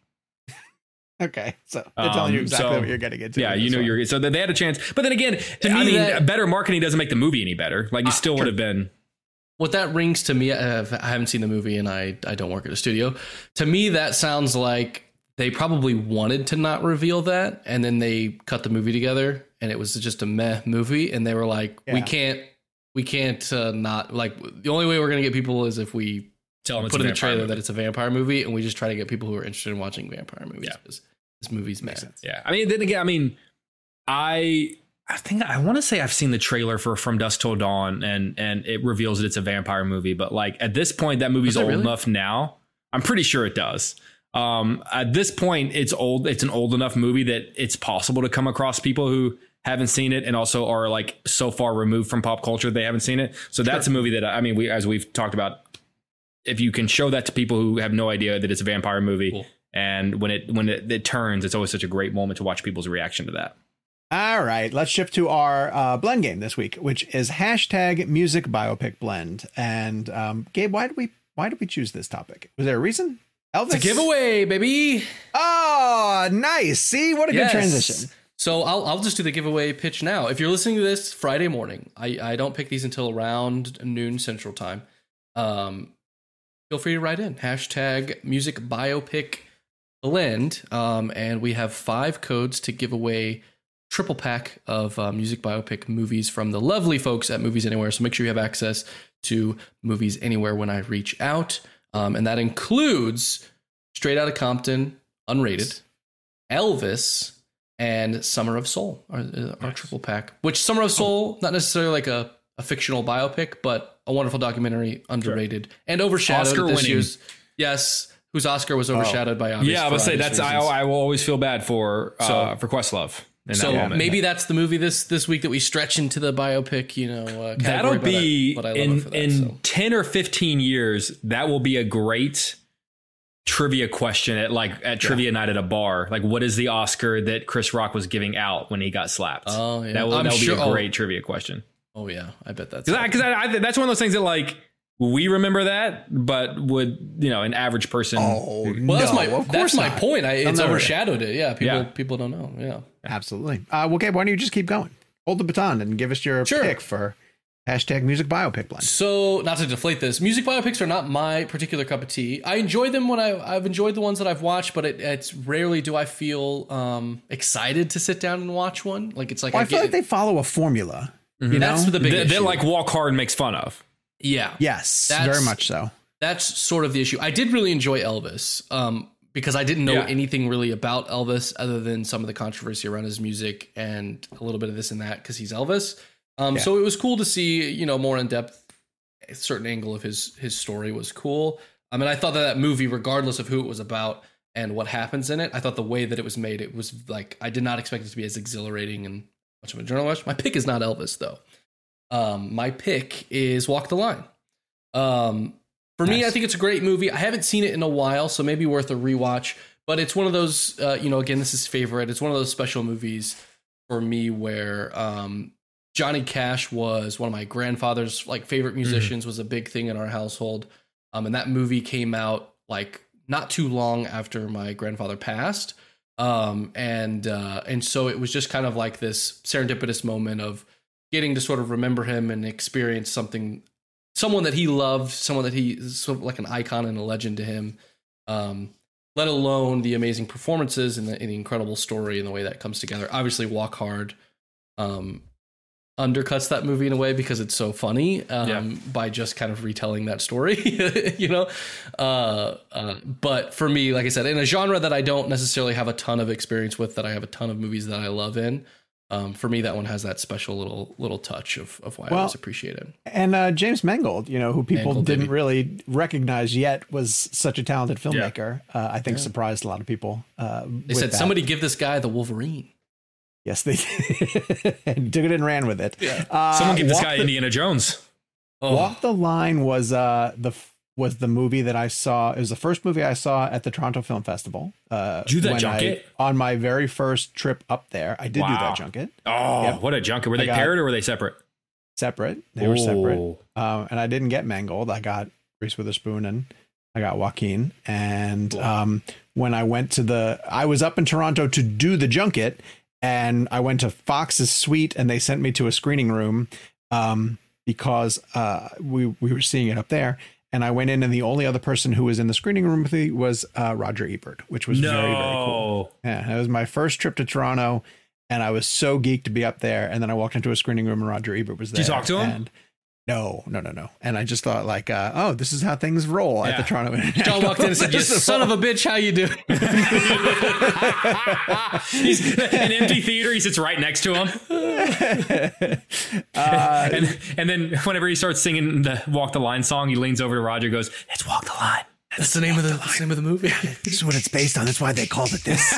Okay, so they're telling you Um, exactly so- what you're getting into. Yeah, you know one. you're so they had a chance. But then again, To I me, mean, that- better marketing doesn't make the movie any better. Like you still would have been. what that rings to me, I have- I haven't seen the movie and I, I don't work at a studio. To me, that sounds like they probably wanted to not reveal that, and then they cut the movie together, and it was just a meh movie, and they were like, we can't, we can't uh, not like the only way we're gonna get people is if we Tell them put in the trailer movie. that it's a vampire movie, and we just try to get people who are interested in watching vampire movies. Yeah. 'cause This movie's meh. Yeah, I mean, then again, I mean, I I think I want to say I've seen the trailer for From Dusk Till Dawn, and and it reveals that it's a vampire movie. But like at this point, that movie's old really? enough now. I'm pretty sure it does. Um, at this point, it's old. It's an old enough movie that it's possible to come across people who haven't seen it and also are like so far removed from pop culture they haven't seen it. So that's a movie that I mean, we as we've talked about, if you can show that to people who have no idea that it's a vampire movie, Cool. and when it when it, it turns, it's always such a great moment to watch people's reaction to that. All right, let's shift to our uh, blend game this week, which is hashtag music biopic blend. And um, Gabe, why did we why did we choose this topic? Was there a reason? Elvis, It's a giveaway, baby. Oh, nice! See what a Yes. good transition. So I'll I'll just do the giveaway pitch now. If you're listening to this Friday morning, I I don't pick these until around noon Central Time. Um, feel free to write in hashtag music biopic blend. Um, and we have five codes to give away triple pack of uh, music biopic movies from the lovely folks at Movies Anywhere. So make sure you have access to Movies Anywhere when I reach out. Um, and that includes Straight Outta Compton, unrated, Elvis, and Summer of Soul, our, uh, our triple pack. Which Summer of Soul, not necessarily like a, a fictional biopic, but a wonderful documentary, underrated and overshadowed Oscar this winning. year's. Yes, whose Oscar was overshadowed by obvious. yeah, I would say that's I. I will always feel bad for uh, So- for Questlove. That So moment. maybe that's the movie this this week that we stretch into the biopic. You know, uh, that'll but I- be I in that, in so. ten or fifteen years. That will be a great trivia question at like at trivia night at a bar. Like, what is the Oscar that Chris Rock was giving out when he got slapped? Oh, yeah. that will, that will sure- be a oh. great trivia question. Oh yeah, I bet that's Because I, I, that's one of those things that like we remember that, but would you know an average person? Oh, well, that's my of that's course my point. I, it's never- overshadowed it. Yeah, people Yeah. people don't know. Yeah. Absolutely. Uh, well, Gabe, why don't you just keep going? Hold the baton and give us your Sure. pick for hashtag music biopic blend. So, not to deflate this, music biopics are not my particular cup of tea. I enjoy them when I, I've enjoyed the ones that I've watched, but it, it's rarely do I feel um, excited to sit down and watch one. Like it's like Well, I I, feel get like they follow a formula. You know? That's the big that, issue. that like walk hard makes fun of. Yeah, yes, That's- very much so. that's sort of the issue. I did really enjoy Elvis um, because I didn't know Yeah. anything really about Elvis other than some of the controversy around his music and a little bit of this and that because he's Elvis. Um, Yeah. So it was cool to see, you know, more in depth. A certain angle of his his story was cool. I mean, I thought that that movie, regardless of who it was about and what happens in it, I thought the way that it was made, it was like I did not expect it to be as exhilarating and much of a journalist. My pick is not Elvis though. Um, my pick is Walk the Line. Um, for me, I think it's a great movie. I haven't seen it in a while, so maybe worth a rewatch. But it's one of those, uh, you know, again, this is favorite. It's one of those special movies for me where um, Johnny Cash was one of my grandfather's like favorite musicians. Was a big thing in our household, um, and that movie came out like not too long after my grandfather passed. Um, and uh, and so it was just kind of like this serendipitous moment of getting to sort of remember him and experience something someone that he loved, someone that he sort of like an icon and a legend to him. Um, let alone the amazing performances and the, and the incredible story and the way that comes together. Obviously, Walk Hard um, undercuts that movie in a way because it's so funny um, Yeah. by just kind of retelling that story, you know. Uh, uh, but for me, like I said, in a genre that I don't necessarily have a ton of experience with, that I have a ton of movies that I love in. Um, for me, that one has that special little little touch of, of why I always appreciate it. And uh, James Mangold, you know, who people Mangold, didn't baby. really recognize yet was such a talented filmmaker. Uh, I think surprised a lot of people. Uh, They said somebody give this guy the Wolverine. Yes, they and took it and ran with it. Yeah. Uh, Someone give this guy the- Indiana Jones. Oh, Walk the Line was uh, the f- was the movie that I saw. It was the first movie I saw at the Toronto Film Festival. Uh, do that when junket? I, on my very first trip up there. I did do that junket. Oh, Yep. what a junket! Were they got- paired or were they separate? Separate. They were separate. Um, and I didn't get Mangold. I got Reese Witherspoon and I got Joaquin. And um, when I went to the, I was up in Toronto to do the junket, and I went to Fox's suite, and they sent me to a screening room um, because uh, we we were seeing it up there. And I went in, and the only other person who was in the screening room with me was uh, Roger Ebert, which was no. very very cool. Yeah, it was my first trip to Toronto, and I was so geeked to be up there. And then I walked into a screening room, and Roger Ebert was there. Did you talk to him? And no, no, no, no. And I just thought like, uh, oh, this is how things roll at the Toronto John walked in and said, "You Festival." son of a bitch, how you doing?" He's an empty theater. He sits right next to him. Uh, and and then whenever he starts singing the "Walk the Line" song, he leans over to Roger, and goes, "Let's walk the line." That's the name of the, that's the name of the movie. this is what it's based on. That's why they called it this.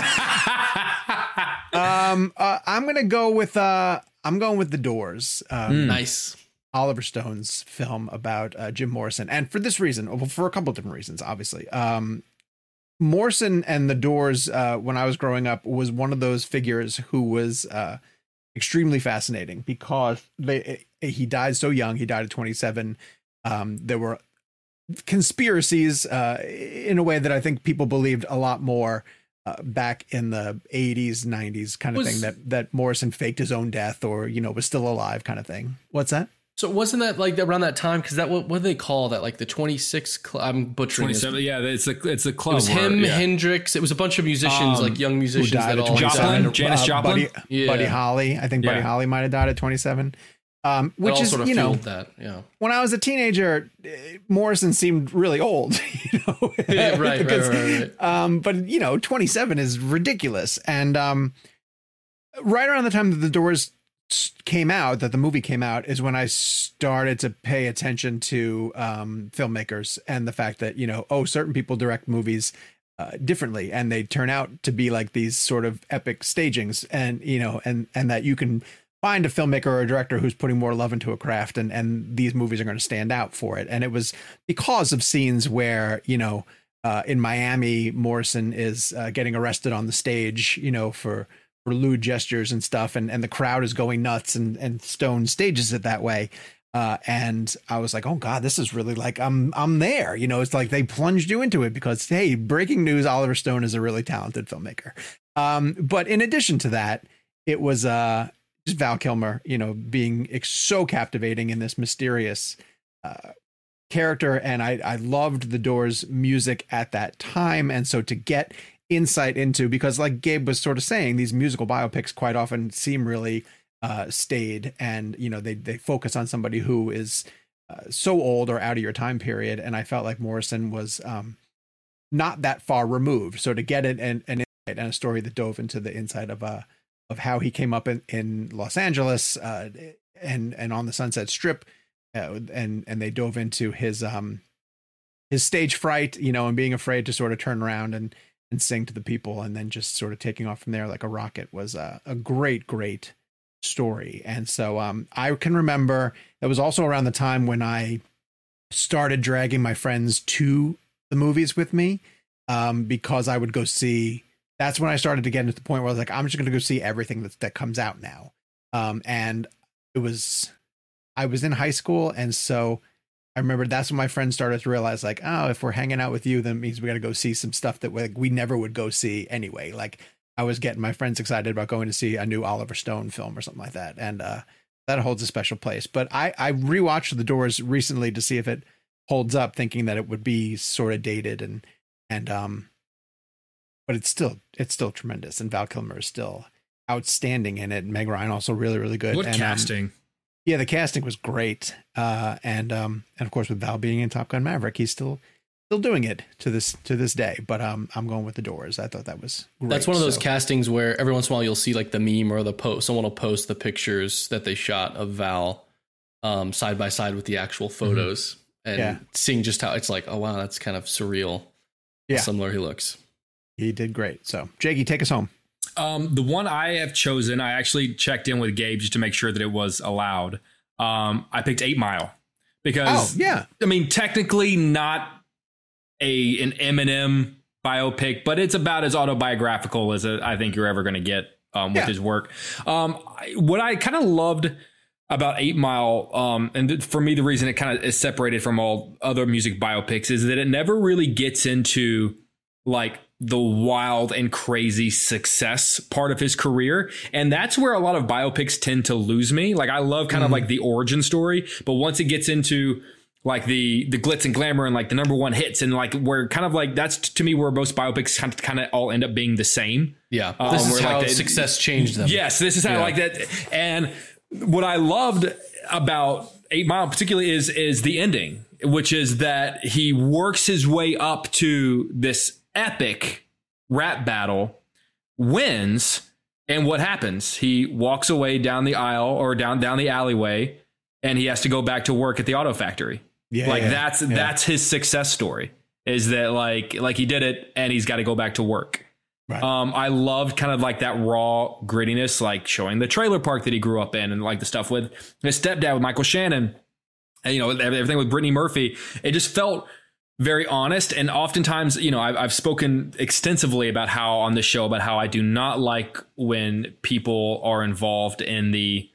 um, uh, I'm gonna go with uh, I'm going with The Doors. Um, nice. Oliver Stone's film about uh, Jim Morrison, and for this reason, well, for a couple of different reasons, obviously. Um, Morrison and the Doors, uh, when I was growing up, was one of those figures who was uh, extremely fascinating because they he died so young. He died at 27. Um, there were conspiracies uh, in a way that I think people believed a lot more uh, back in the 80s, 90s kind of Was- thing that that Morrison faked his own death or you know was still alive kind of thing. What's that? So wasn't that like around that time? Because that what, what do they call that? Like the twenty six. Cl- I'm butchering this. Twenty-seven. Yeah, it's a it's a club. It was where- him, yeah. Hendrix. It was a bunch of musicians, Um, like young who musicians died that at all 27. Joplin? Janis Joplin? Buddy, Yeah. Buddy Holly. I think Buddy Yeah. Holly might have died at 27. Um, which all is, sort of you know, that. Yeah. when I was a teenager, eh, Morrison seemed really old, you know, Yeah, right, right, Because, right, right. Um, but you know, 27 is ridiculous. And um, right around the time that the Doors s- came out, that the movie came out, is when I started to pay attention to um, filmmakers and the fact that you know, oh, certain people direct movies uh, differently, and they turn out to be like these sort of epic stagings, and you know, and and that you can find a filmmaker or a director who's putting more love into a craft, and and these movies are going to stand out for it. And it was because of scenes where you know. Uh, in Miami, Morrison is uh, getting arrested on the stage, you know, for for lewd gestures and stuff, and and the crowd is going nuts, and and Stone stages it that way. Uh, and I was like, oh god, this is really like I'm I'm there. You know, it's like they plunged you into it because hey, breaking news: Oliver Stone is a really talented filmmaker. Um, but in addition to that, it was uh just Val Kilmer, you know, being ex- so captivating in this mysterious uh, character, and I I loved the Doors music at that time, and so to get insight into because like Gabe was sort of saying, these musical biopics quite often seem really uh, stayed, and you know they they focus on somebody who is uh, so old or out of your time period, and I felt like Morrison was um, not that far removed. So to get it and an insight and a story that dove into the inside of uh of how he came up in, in Los Angeles uh, and and on the Sunset Strip, uh, and and they dove into his um his stage fright, you know, and being afraid to sort of turn around and and sing to the people, and then just sort of taking off from there like a rocket was a, a great great story. And so um I can remember it was also around the time when I started dragging my friends to the movies with me um, because I would go see. That's when I started to get into the point where I was like, I'm just going to go see everything that that comes out now. Um, and it was, I was in high school, and so I remember that's when my friends started to realize, like, oh, if we're hanging out with you, then it means we got to go see some stuff that like, we never would go see anyway. Like, I was getting my friends excited about going to see a new Oliver Stone film or something like that, and uh, that holds a special place. But I I rewatched The Doors recently to see if it holds up, thinking that it would be sort of dated and and um, but it's still it's still tremendous, and Val Kilmer is still outstanding in it. Meg Ryan also really really good. What and, um, casting? Yeah, the casting was great, uh, and um, and of course with Val being in Top Gun Maverick, he's still still doing it to this to this day. But um, I'm going with the Doors. I thought that was great. That's one of those So- castings where every once in a while you'll see like the meme or the post. Someone will post the pictures that they shot of Val um, side by side with the actual photos, and Yeah. seeing just how it's like, oh wow, that's kind of surreal. Yeah. similar he looks. He did great. So Jakey, take us home. Um, the one I have chosen, I actually checked in with Gabe just to make sure that it was allowed. Um, I picked Eight Mile. because Oh, yeah. I mean technically not a an Eminem biopic, but it's about as autobiographical as uh, I think you're ever going to get um, with Yeah. his work. Um, I- what I kind of loved about Eight Mile, um, and th- for me, the reason it kind of is separated from all other music biopics is that it never really gets into like the wild and crazy success part of his career. And that's where a lot of biopics tend to lose me. Like I love kind of like the origin story, but once it gets into like the the glitz and glamour and like the number one hits and like where kind of like that's to me where most biopics kind of, kind of all end up being the same. Yeah, Um, this is how like, success changed them. Yes, this is how Yeah. like that. And what I loved about Eight Mile particularly is is the ending, which is that he works his way up to this epic rap battle, wins, and what happens? He walks away down the aisle or down down the alleyway, and he has to go back to work at the auto factory. Yeah, like yeah, that's yeah. that's his success story. Is that like like he did it and he's got to go back to work. Right. Um, I loved kind of like that raw grittiness, like showing the trailer park that he grew up in, and like the stuff with his stepdad with Michael Shannon, and you know everything with Brittany Murphy. It just felt very honest, and oftentimes, you know, I've, I've spoken extensively about how on this show about how I do not like when people are involved in the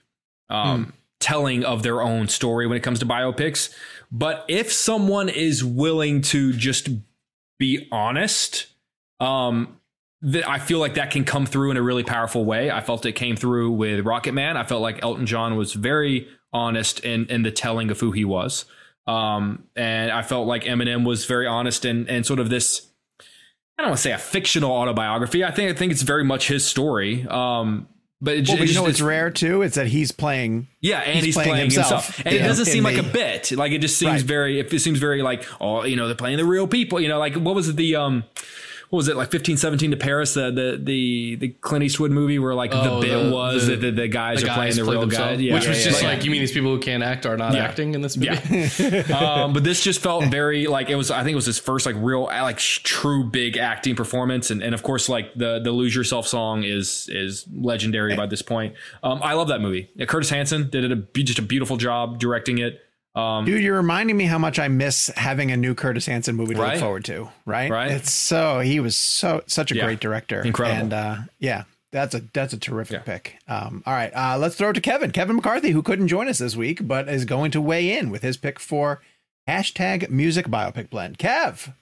um, telling of their own story when it comes to biopics. But if someone is willing to just be honest, um, that I feel like that can come through in a really powerful way. I felt it came through with Rocket Man. I felt like Elton John was very honest in in the telling of who he was. Um, and I felt like Eminem was very honest and and sort of this. I don't want to say a fictional autobiography. I think I think it's very much his story. Um, but, it, Well, but you know what's it's- rare too? It's that he's playing. yeah, and he's, playing, himself, and it doesn't seem like the- a bit. Like it just seems Right. very. It seems very like oh, you know, they're playing the real people. You know, like what was it the um, what was it like fifteen seventeen to Paris the the the the Clint Eastwood movie where like Oh, the bit the- was the- that the, guys The are playing the real guys, yeah, which was yeah, just yeah. like you mean these people who can't act are not Yeah. acting in this movie. Yeah. um, but this just felt very like it was. I think it was his first like real like sh- true big acting performance, and and of course like the the lose yourself song is is legendary by this point. Um, I love that movie. Yeah, Curtis Hanson did it a, just a beautiful job directing it. Um, Dude, you're reminding me how much I miss having a new Curtis Hanson movie to Right. look forward to. Right? Right. It's so he was so such a Yeah. great director. Incredible. And uh, yeah, that's a that's a terrific pick. Um, all right, uh, let's throw it to Kevin. Kevin McCarthy, who couldn't join us this week, but is going to weigh in with his pick for hashtag music biopic blend. Kev.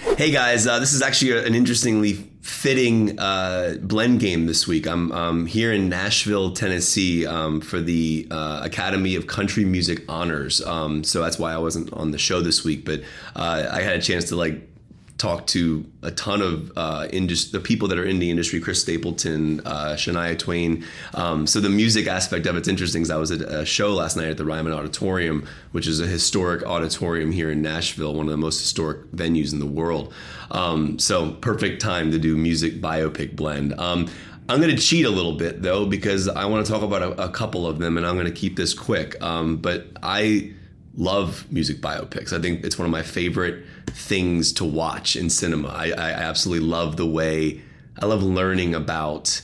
Hey guys, uh, this is actually an interestingly fitting uh, blend game this week. I'm um, here in Nashville, Tennessee, um, for the uh, Academy of Country Music Honors. Um, so that's why I wasn't on the show this week, but uh, I had a chance to like talk to a ton of uh, indus- the people that are in the industry, Chris Stapleton, uh, Shania Twain. Um, so the music aspect of it's interesting. I was at a show last night at the Ryman Auditorium, which is a historic auditorium here in Nashville, one of the most historic venues in the world. Um, so perfect time to do music biopic blend. Um, I'm going to cheat a little bit though because I want to talk about a, a couple of them, and I'm going to keep this quick. Um, but I love music biopics. I think it's one of my favorite things to watch in cinema. I, I absolutely love the way I love learning about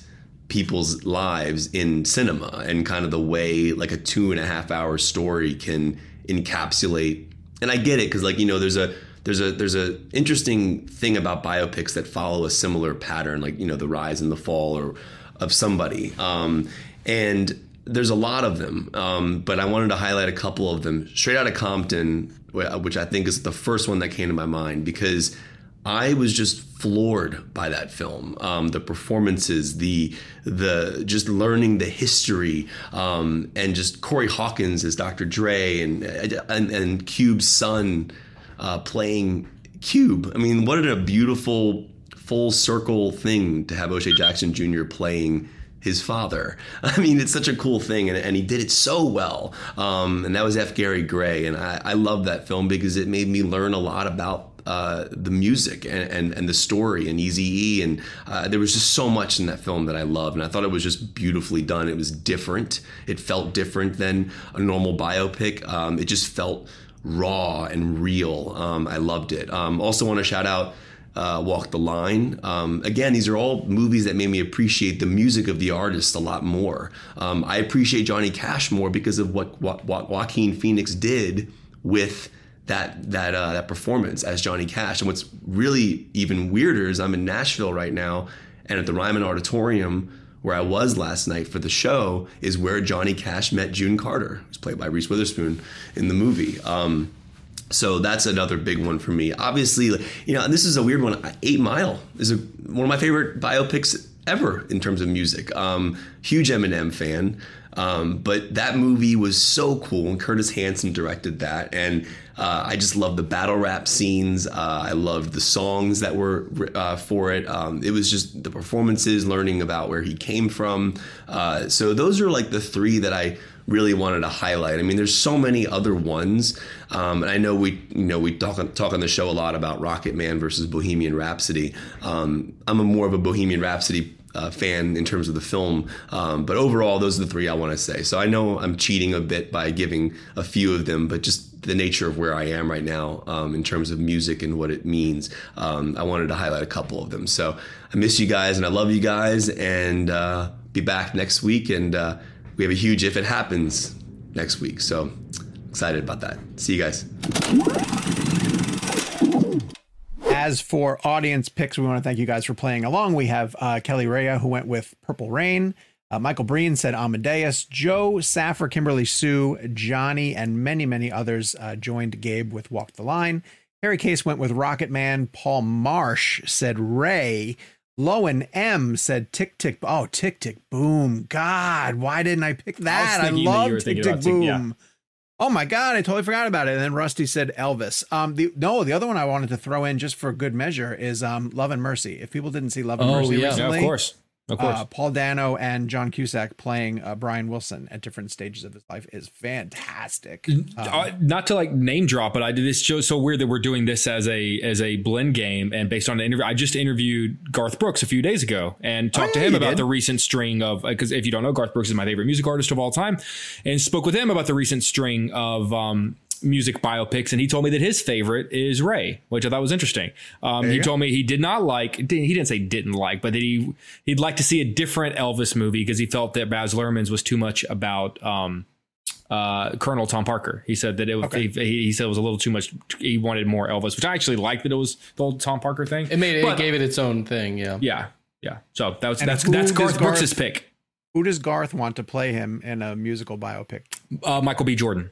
people's lives in cinema and kind of the way like a two and a half hour story can encapsulate. And I get it because like you know there's a there's a there's a interesting thing about biopics that follow a similar pattern like you know the rise and the fall or of somebody um, and there's a lot of them, um, but I wanted to highlight a couple of them. Straight out of Compton, which I think is the first one that came to my mind because I was just floored by that film. Um, the performances, the the just learning the history, um, and just Corey Hawkins as Dr. Dre and and, and Cube's son uh, playing Cube. I mean, what a beautiful full circle thing to have O'Shea Jackson Jr. playing his father. I mean, it's such a cool thing, and, and he did it so well. Um, and that was F. Gary Gray, and I, I love that film because it made me learn a lot about. Uh, the music and, and, and the story and Easy E and uh, there was just so much in that film that I loved and I thought it was just beautifully done. It was different. It felt different than a normal biopic. Um, it just felt raw and real. Um, I loved it. Um, also want to shout out uh, Walk the Line. Um, again, these are all movies that made me appreciate the music of the artist a lot more. Um, I appreciate Johnny Cash more because of what, what, what Joaquin Phoenix did with that that uh, that performance as Johnny Cash. And what's really even weirder is I'm in Nashville right now, and at the Ryman Auditorium where I was last night for the show is where Johnny Cash met June Carter, who's played by Reese Witherspoon in the movie. Um, so that's another big one for me. Obviously, you know, this is a weird one. Eight Mile is a, one of my favorite biopics ever in terms of music. Um, huge Eminem fan. Um, but that movie was so cool, and Curtis Hanson directed that, and uh, I just loved the battle rap scenes. Uh, I loved the songs that were uh, for it. Um, it was just the performances, learning about where he came from. Uh, so those are like the three that I really wanted to highlight. I mean, there's so many other ones, um, and I know we, you know, we talk talk on the show a lot about Rocket Man versus Bohemian Rhapsody. Um, I'm a more of a Bohemian Rhapsody uh, fan in terms of the film. Um, but overall, those are the three I want to say. So I know I'm cheating a bit by giving a few of them, but just the nature of where I am right now um, in terms of music and what it means, um, I wanted to highlight a couple of them. So I miss you guys and I love you guys, and uh, be back next week. And uh, we have a huge if it happens next week. So excited about that. See you guys. As for audience picks, we want to thank you guys for playing along. We have uh, Kelly Rea, who went with Purple Rain. Uh, Michael Breen said Amadeus. Joe Saffer, Kimberly Sue, Johnny, and many, many others uh, joined Gabe with Walk the Line. Harry Case went with Rocket Man. Paul Marsh said Ray. Lowen M said Tick Tick. Oh, Tick Tick Boom. God, why didn't I pick that? I, I love Tick Tick Boom. Yeah. Oh my god, I totally forgot about it. And then Rusty said Elvis. Um, the no, the other one I wanted to throw in just for good measure is um, Love and Mercy. If people didn't see Love and oh, Mercy yeah. recently, yeah, of course. Of course. Uh, Paul Dano and John Cusack playing uh, Brian Wilson at different stages of his life is fantastic. Um, uh, Not to like name drop, but I did this show so weird that we're doing this as a as a blend game and based on an interview. I just interviewed Garth Brooks a few days ago and talked oh, yeah, to him about did. the recent string of because if you don't know, Garth Brooks is my favorite music artist of all time, and spoke with him about the recent string of um, music biopics, and he told me that his favorite is Ray, which I thought was interesting. Um, he go. told me he did not like. He didn't say didn't like, but that he he'd like to see a different Elvis movie because he felt that Baz Luhrmann's was too much about. Um, uh, Colonel Tom Parker. He said that it okay. he, he, said it was a little too much. He wanted more Elvis, which I actually liked that it was the old Tom Parker thing. It made it, but, it gave it its own thing. Yeah, yeah, yeah. So that was and that's that's Garth Brooks' pick. Who does Garth want to play him in a musical biopic? Uh, Michael B. Jordan.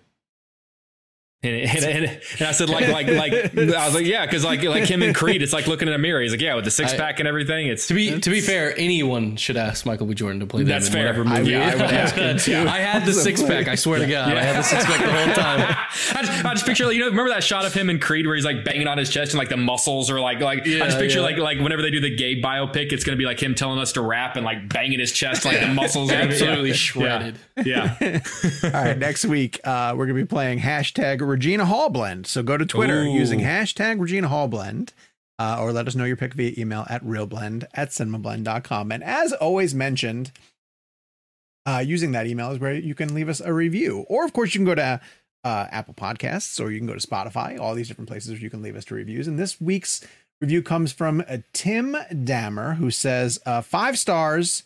And, and, and, and, I said, like, like, like, I was like, yeah, because like, like him and Creed, it's like looking in a mirror. He's like, yeah, with the six pack and everything. It's to be to be fair, anyone should ask Michael B. Jordan to play that's them in fair. whatever movie. I, I would ask him too. I had the six pack. I swear to God, yeah. I had the six pack the whole time. I just, I just picture, you know, remember that shot of him in Creed where he's like banging on his chest and like the muscles are like, like yeah, I just picture yeah. like, like whenever they do the gay biopic, it's gonna be like him telling us to rap and like banging his chest, like the muscles are absolutely shredded. Yeah. All right, next week uh, we're gonna be playing hashtag Regina Hall blend. So go to Twitter Ooh. using hashtag Regina Hall blend. Uh, or let us know your pick via email at reelblend at cinemablend.com. And as always mentioned, uh, using that email is where you can leave us a review. Or, of course, you can go to uh, Apple Podcasts or you can go to Spotify, all these different places where you can leave us to reviews. And this week's review comes from uh, Tim Dammer, who says, uh, Five stars,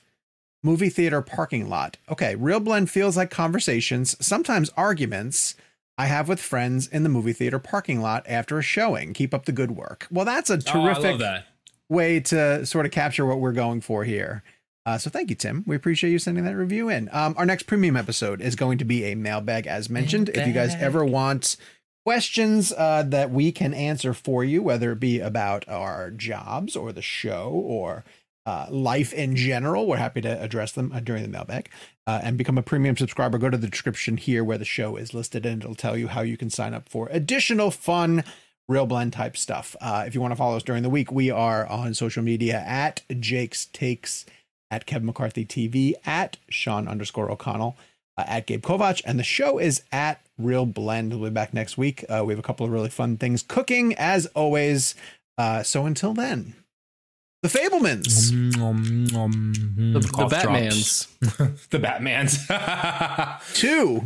movie theater parking lot. Okay, ReelBlend feels like conversations, sometimes arguments I have with friends in the movie theater parking lot after a showing. Keep up the good work. Well, that's a terrific oh, that. way to sort of capture what we're going for here. Uh, so thank you, Tim. We appreciate you sending that review in. Um, our next premium episode is going to be a mailbag, as mentioned. Mailbag. If you guys ever want questions uh, that we can answer for you, whether it be about our jobs or the show or uh, life in general, we're happy to address them uh, during the mailbag uh, and become a premium subscriber. Go to the description here where the show is listed, and it'll tell you how you can sign up for additional fun, ReelBlend type stuff. Uh, if you want to follow us during the week, we are on social media at Jake's Takes, at Kevin McCarthy TV, at Sean underscore O'Connell, uh, at Gabe Kovach, and the show is at ReelBlend. We'll be back next week. Uh, we have a couple of really fun things cooking as always. so until then. The Fabelmans. Um, um, the, the Batmans. the Batmans. Two